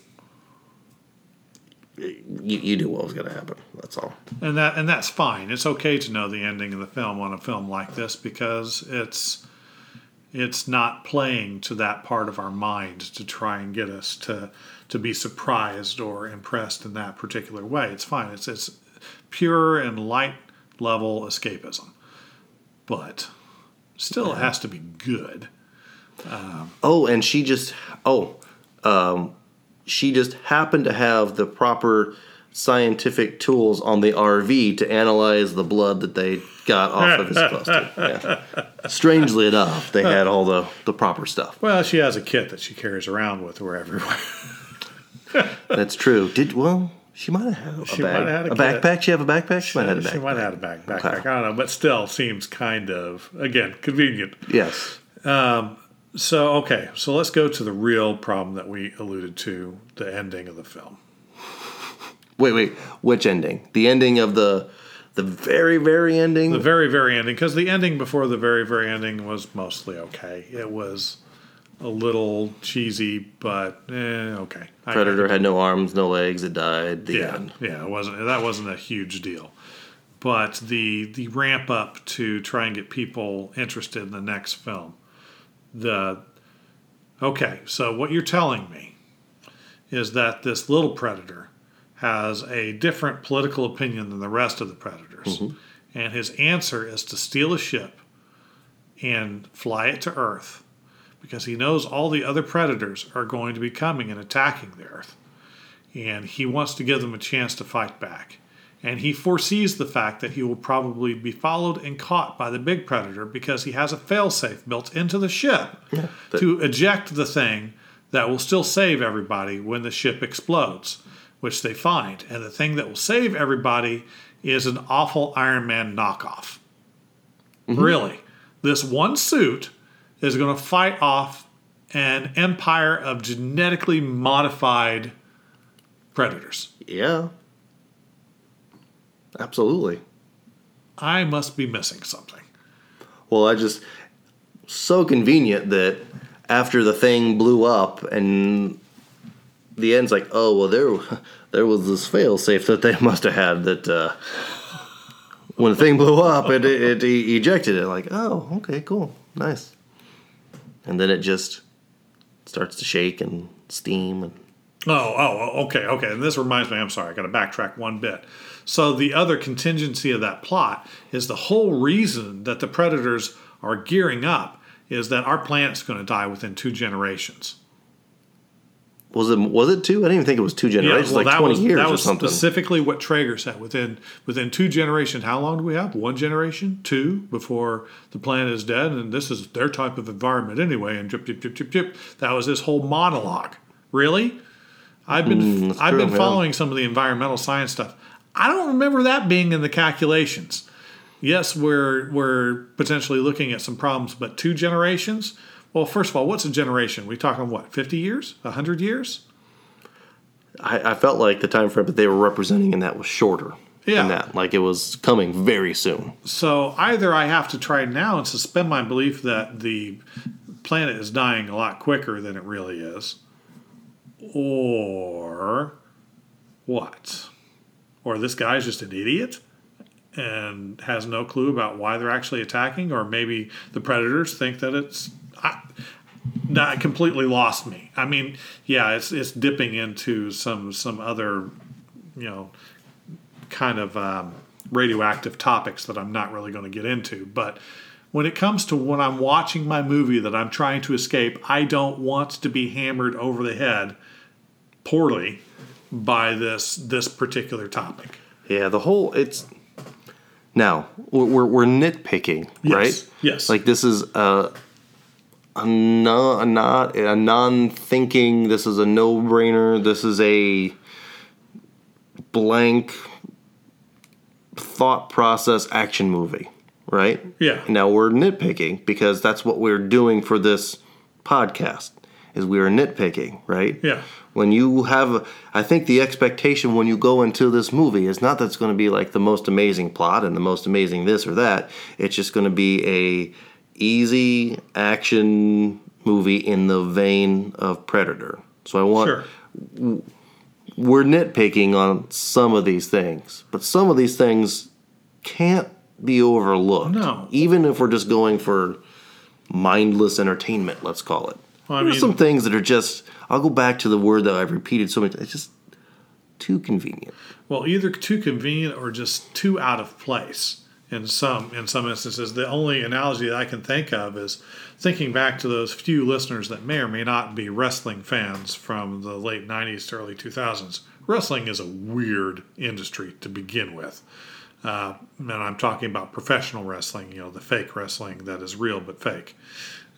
you, you knew what was going to happen. That's all. And that and that's fine. It's okay to know the ending of the film on a film like this because it's it's not playing to that part of our mind to try and get us to to be surprised or impressed in that particular way. It's fine. It's it's pure and light level escapism. But still it has to be good. Oh, and she just oh, um, she just happened to have the proper scientific tools on the RV to analyze the blood that they got off of his cluster. Yeah. Strangely enough, they had all the, the proper stuff. Well, she has a kit that she carries around with her everywhere. That's true. Did well, she might have had a She bag. might have had a a, backpack. She have a backpack. She might have had a she backpack. might have had a back, backpack. Okay. I don't know, but still seems kind of again convenient. Yes. Um, So okay, so let's go to the real problem that we alluded to, the ending of the film. Wait, wait. Which ending? The ending of the the very very ending. The very, very ending, because the ending before the very, very ending was mostly okay. It was a little cheesy, but eh, okay. Predator had no arms, no legs. It died. The yeah, end. yeah, it wasn't that wasn't a huge deal. But the the ramp up to try and get people interested in the next film. The okay, so what you're telling me is that this little predator has a different political opinion than the rest of the predators. Mm-hmm. And his answer is to steal a ship and fly it to Earth because he knows all the other predators are going to be coming and attacking the Earth and he wants to give them a chance to fight back. And he foresees the fact that he will probably be followed and caught by the big predator because he has a failsafe built into the ship but- to eject the thing that will still save everybody when the ship explodes, which they find. And the thing that will save everybody is an awful Iron Man knockoff. Mm-hmm. Really. This one suit is going to fight off an empire of genetically modified predators. Yeah. Absolutely. I must be missing something. Well, I just so convenient that after the thing blew up and the end's like, oh well, there there was this fail safe that they must have had that uh, when the thing blew up, it, it, it ejected it. Like, oh, okay, cool, nice. And then it just starts to shake and steam and Oh, oh, okay, okay. And this reminds me, I'm sorry, I got to backtrack one bit. So, the other contingency of that plot is the whole reason that the predators are gearing up is that our planet's going to die within two generations. Was it was it two? I didn't even think it was two generations, like that twenty was, years that or something. specifically what Traeger said. Within within two generations, how long do we have? One generation, two before the planet is dead, and this is their type of environment anyway. And drip, drip, drip, drip, drip. That was his whole monologue. Really, I've been Mm, I've true, been yeah. following some of the environmental science stuff. I don't remember that being in the calculations. Yes, we're we're potentially looking at some problems, but two generations. Well, first of all, what's a generation? We talking what? Fifty years? hundred years? I, I felt like the time frame that they were representing in that was shorter Yeah. than that. Like it was coming very soon. So either I have to try now and suspend my belief that the planet is dying a lot quicker than it really is, or what? Or this guy's just an idiot and has no clue about why they're actually attacking, or maybe the predators think that it's. I, that completely lost me. I mean, yeah, it's it's dipping into some some other, you know, kind of um, radioactive topics that I'm not really going to get into. But when it comes to when I'm watching my movie that I'm trying to escape, I don't want to be hammered over the head poorly by this this particular topic. Yeah, the whole it's now we're we're, nitpicking, Yes, right? yes. Like this is a a non a not a non-thinking. This is a no-brainer. This is a blank thought process action movie, right? Yeah. Now we're nitpicking because that's what we're doing for this podcast. Is we are nitpicking, right? Yeah. when you have i think the expectation when you go into this movie is not that it's going to be like the most amazing plot and the most amazing this or that it's just going to be a easy action movie in the vein of predator so i want Sure. we're nitpicking on some of these things but some of these things can't be overlooked No. even if we're just going for mindless entertainment let's call it Well, I there are some things that are just i'll go back to the word that i've repeated so many times it's just too convenient Well, either too convenient or just too out of place in some in some instances. The only analogy that I can think of is thinking back to those few listeners that may or may not be wrestling fans from the late '90s to early 2000s. Wrestling is a weird industry to begin with. Uh, and I'm talking about professional wrestling, you know, the fake wrestling that is real but fake.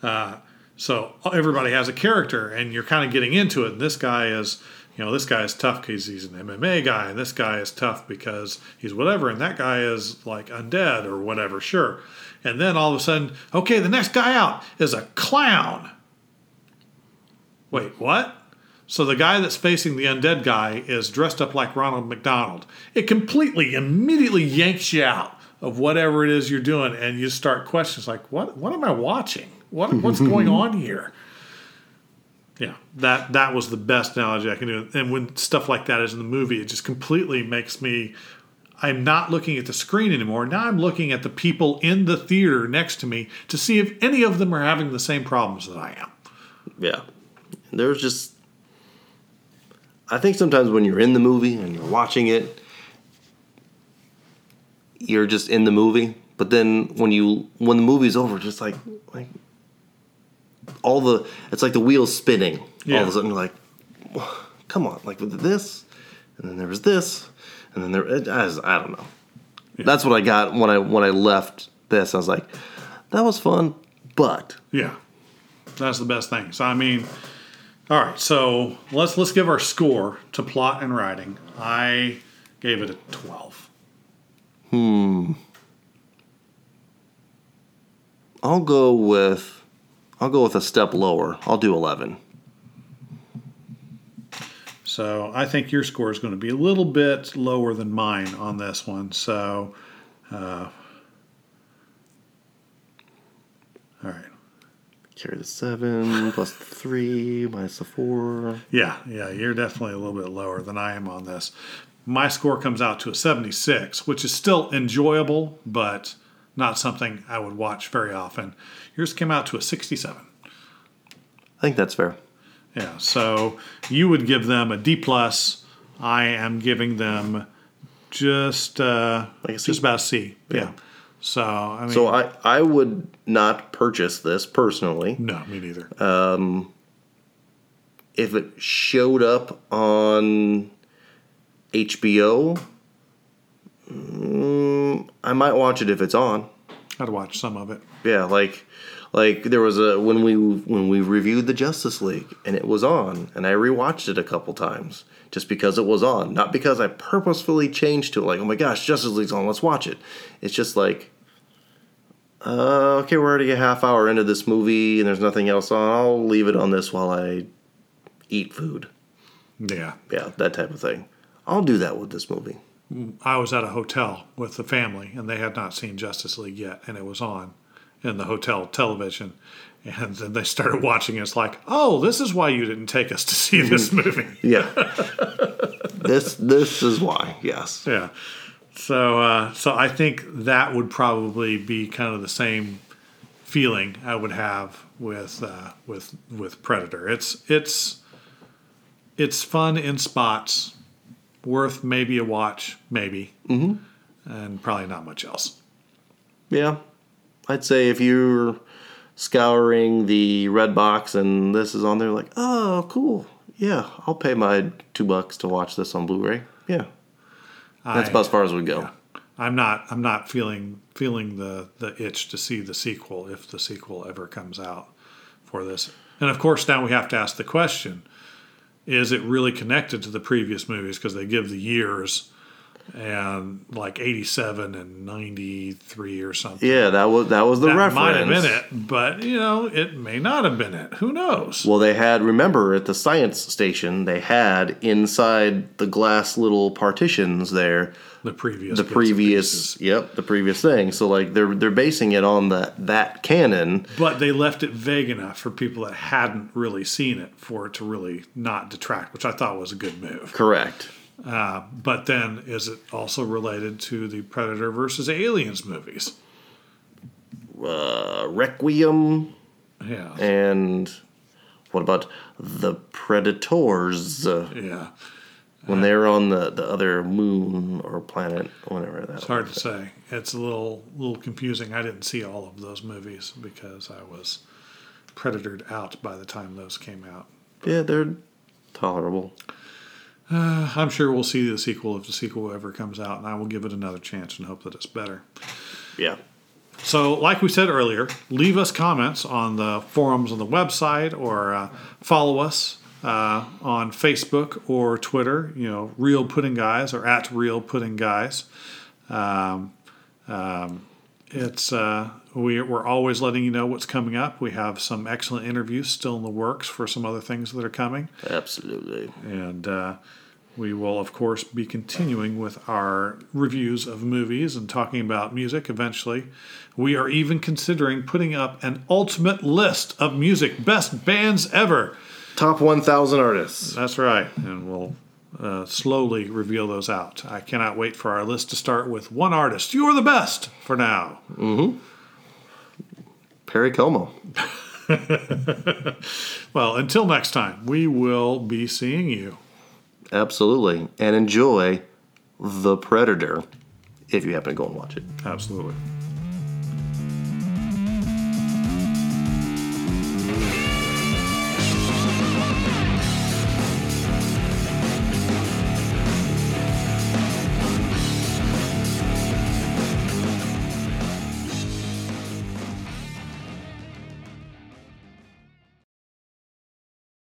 Uh, so everybody has a character, and you're kind of getting into it. And this guy is, you know, this guy is tough because he's an MMA guy, and this guy is tough because he's whatever, and that guy is like undead or whatever, sure. And then all of a sudden, okay, the next guy out is a clown. Wait, what? So the guy that's facing the undead guy is dressed up like Ronald McDonald. It completely, immediately yanks you out of whatever it is you're doing, and you start questions like, "What? What am I watching? What? What's going on here?" Yeah, that that was the best analogy I can do. And when stuff like that is in the movie, it just completely makes me. I'm not looking at the screen anymore. Now I'm looking at the people in the theater next to me to see if any of them are having the same problems that I am. yeah there's just i think sometimes when you're in the movie and you're watching it you're just in the movie but then when you when the movie's over just like like all the it's like the wheels spinning all of a sudden you're like come on like with this and then there was this and then there it, I, was- I don't know that's what i got when i when i left this i was like that was fun but Yeah, that's the best thing. So I mean, All right, so let's let's give our score to plot and writing. I gave it a twelve. Hmm. I'll go with I'll go with a step lower. I'll do 11. So I think your score is going to be a little bit lower than mine on this one. So, uh, all right. Carry the 7 plus the 3 minus the 4. Yeah, yeah, you're definitely a little bit lower than I am on this. My score comes out to a 76, which is still enjoyable, but not something I would watch very often. Yours came out to a 67. I think that's fair. Yeah, so you would give them a D plus. I am giving them just uh, Like just about a C. Yeah. So I mean, So I I would not purchase this personally. no, me neither. Um, if it showed up on HBO, mm, I might watch it if it's on. I'd watch some of it. Yeah, like like there was a when we when we reviewed the Justice League and it was on and I rewatched it a couple times just because it was on, not because I purposefully changed to it like, "Oh my gosh, Justice League's on, let's watch it." It's just like uh, okay, we're already a half hour into this movie and there's nothing else on. I'll leave it on this while I eat food. Yeah. Yeah, that type of thing. I'll do that with this movie. I was at a hotel with the family, and they had not seen Justice League yet, and it was on in the hotel television. And then they started watching it. It's like, oh, this is why you didn't take us to see this movie. Yeah. this this is why. Yes. Yeah. So, uh, so I think that would probably be kind of the same feeling I would have with uh, with with Predator. It's it's it's fun in spots, worth maybe a watch, maybe, mm-hmm. and probably not much else. Yeah. I'd say if you're scouring the red box and this is on there, like, oh, cool. Yeah, I'll pay my two bucks to watch this on Blu-ray. Yeah, that's I- about as far as we go. I'm not I'm not feeling feeling the the itch to see the sequel if the sequel ever comes out for this. And of course now we have to ask the question is it really connected to the previous movies because they give the years and like 87 and 93 or something. Yeah, that was that was the that reference. might have been it, but you know, it may not have been it. Who knows? Well, they had remember at the science station they had inside the glass little partitions there the previous the previous yep the previous thing. So like they're they're basing it on that that canon. But they left it vague enough for people that hadn't really seen it for it to really not detract, which I thought was a good move. Correct. Uh, but then, is it also related to the Predator versus Aliens movies? Uh, Requiem Yeah, and what about the Predators? Yeah. When they're on the, the other moon or planet, whatever that. It's hard to say. It's a little little confusing. I didn't see all of those movies because I was predatored out by the time those came out. Yeah, they're tolerable. I'm sure we'll see the sequel if the sequel ever comes out, and I will give it another chance and hope that it's better. Yeah. So, like we said earlier, leave us comments on the forums on the website or uh, follow us uh, on Facebook or Twitter. You know, Real Pudding Guys or at Real Pudding Guys. Um, um, it's uh, we, we're always letting you know what's coming up. We have some excellent interviews still in the works for some other things that are coming. Absolutely. And uh, we will, of course, be continuing with our reviews of movies and talking about music eventually. We are even considering putting up an ultimate list of music best bands ever. Top 1,000 artists. That's right. And we'll uh, slowly reveal those out. I cannot wait for our list to start with one artist. You're the best for now. Perry Como. Well, until next time, we will be seeing you. Absolutely. And enjoy The Predator if you happen to go and watch it. Absolutely.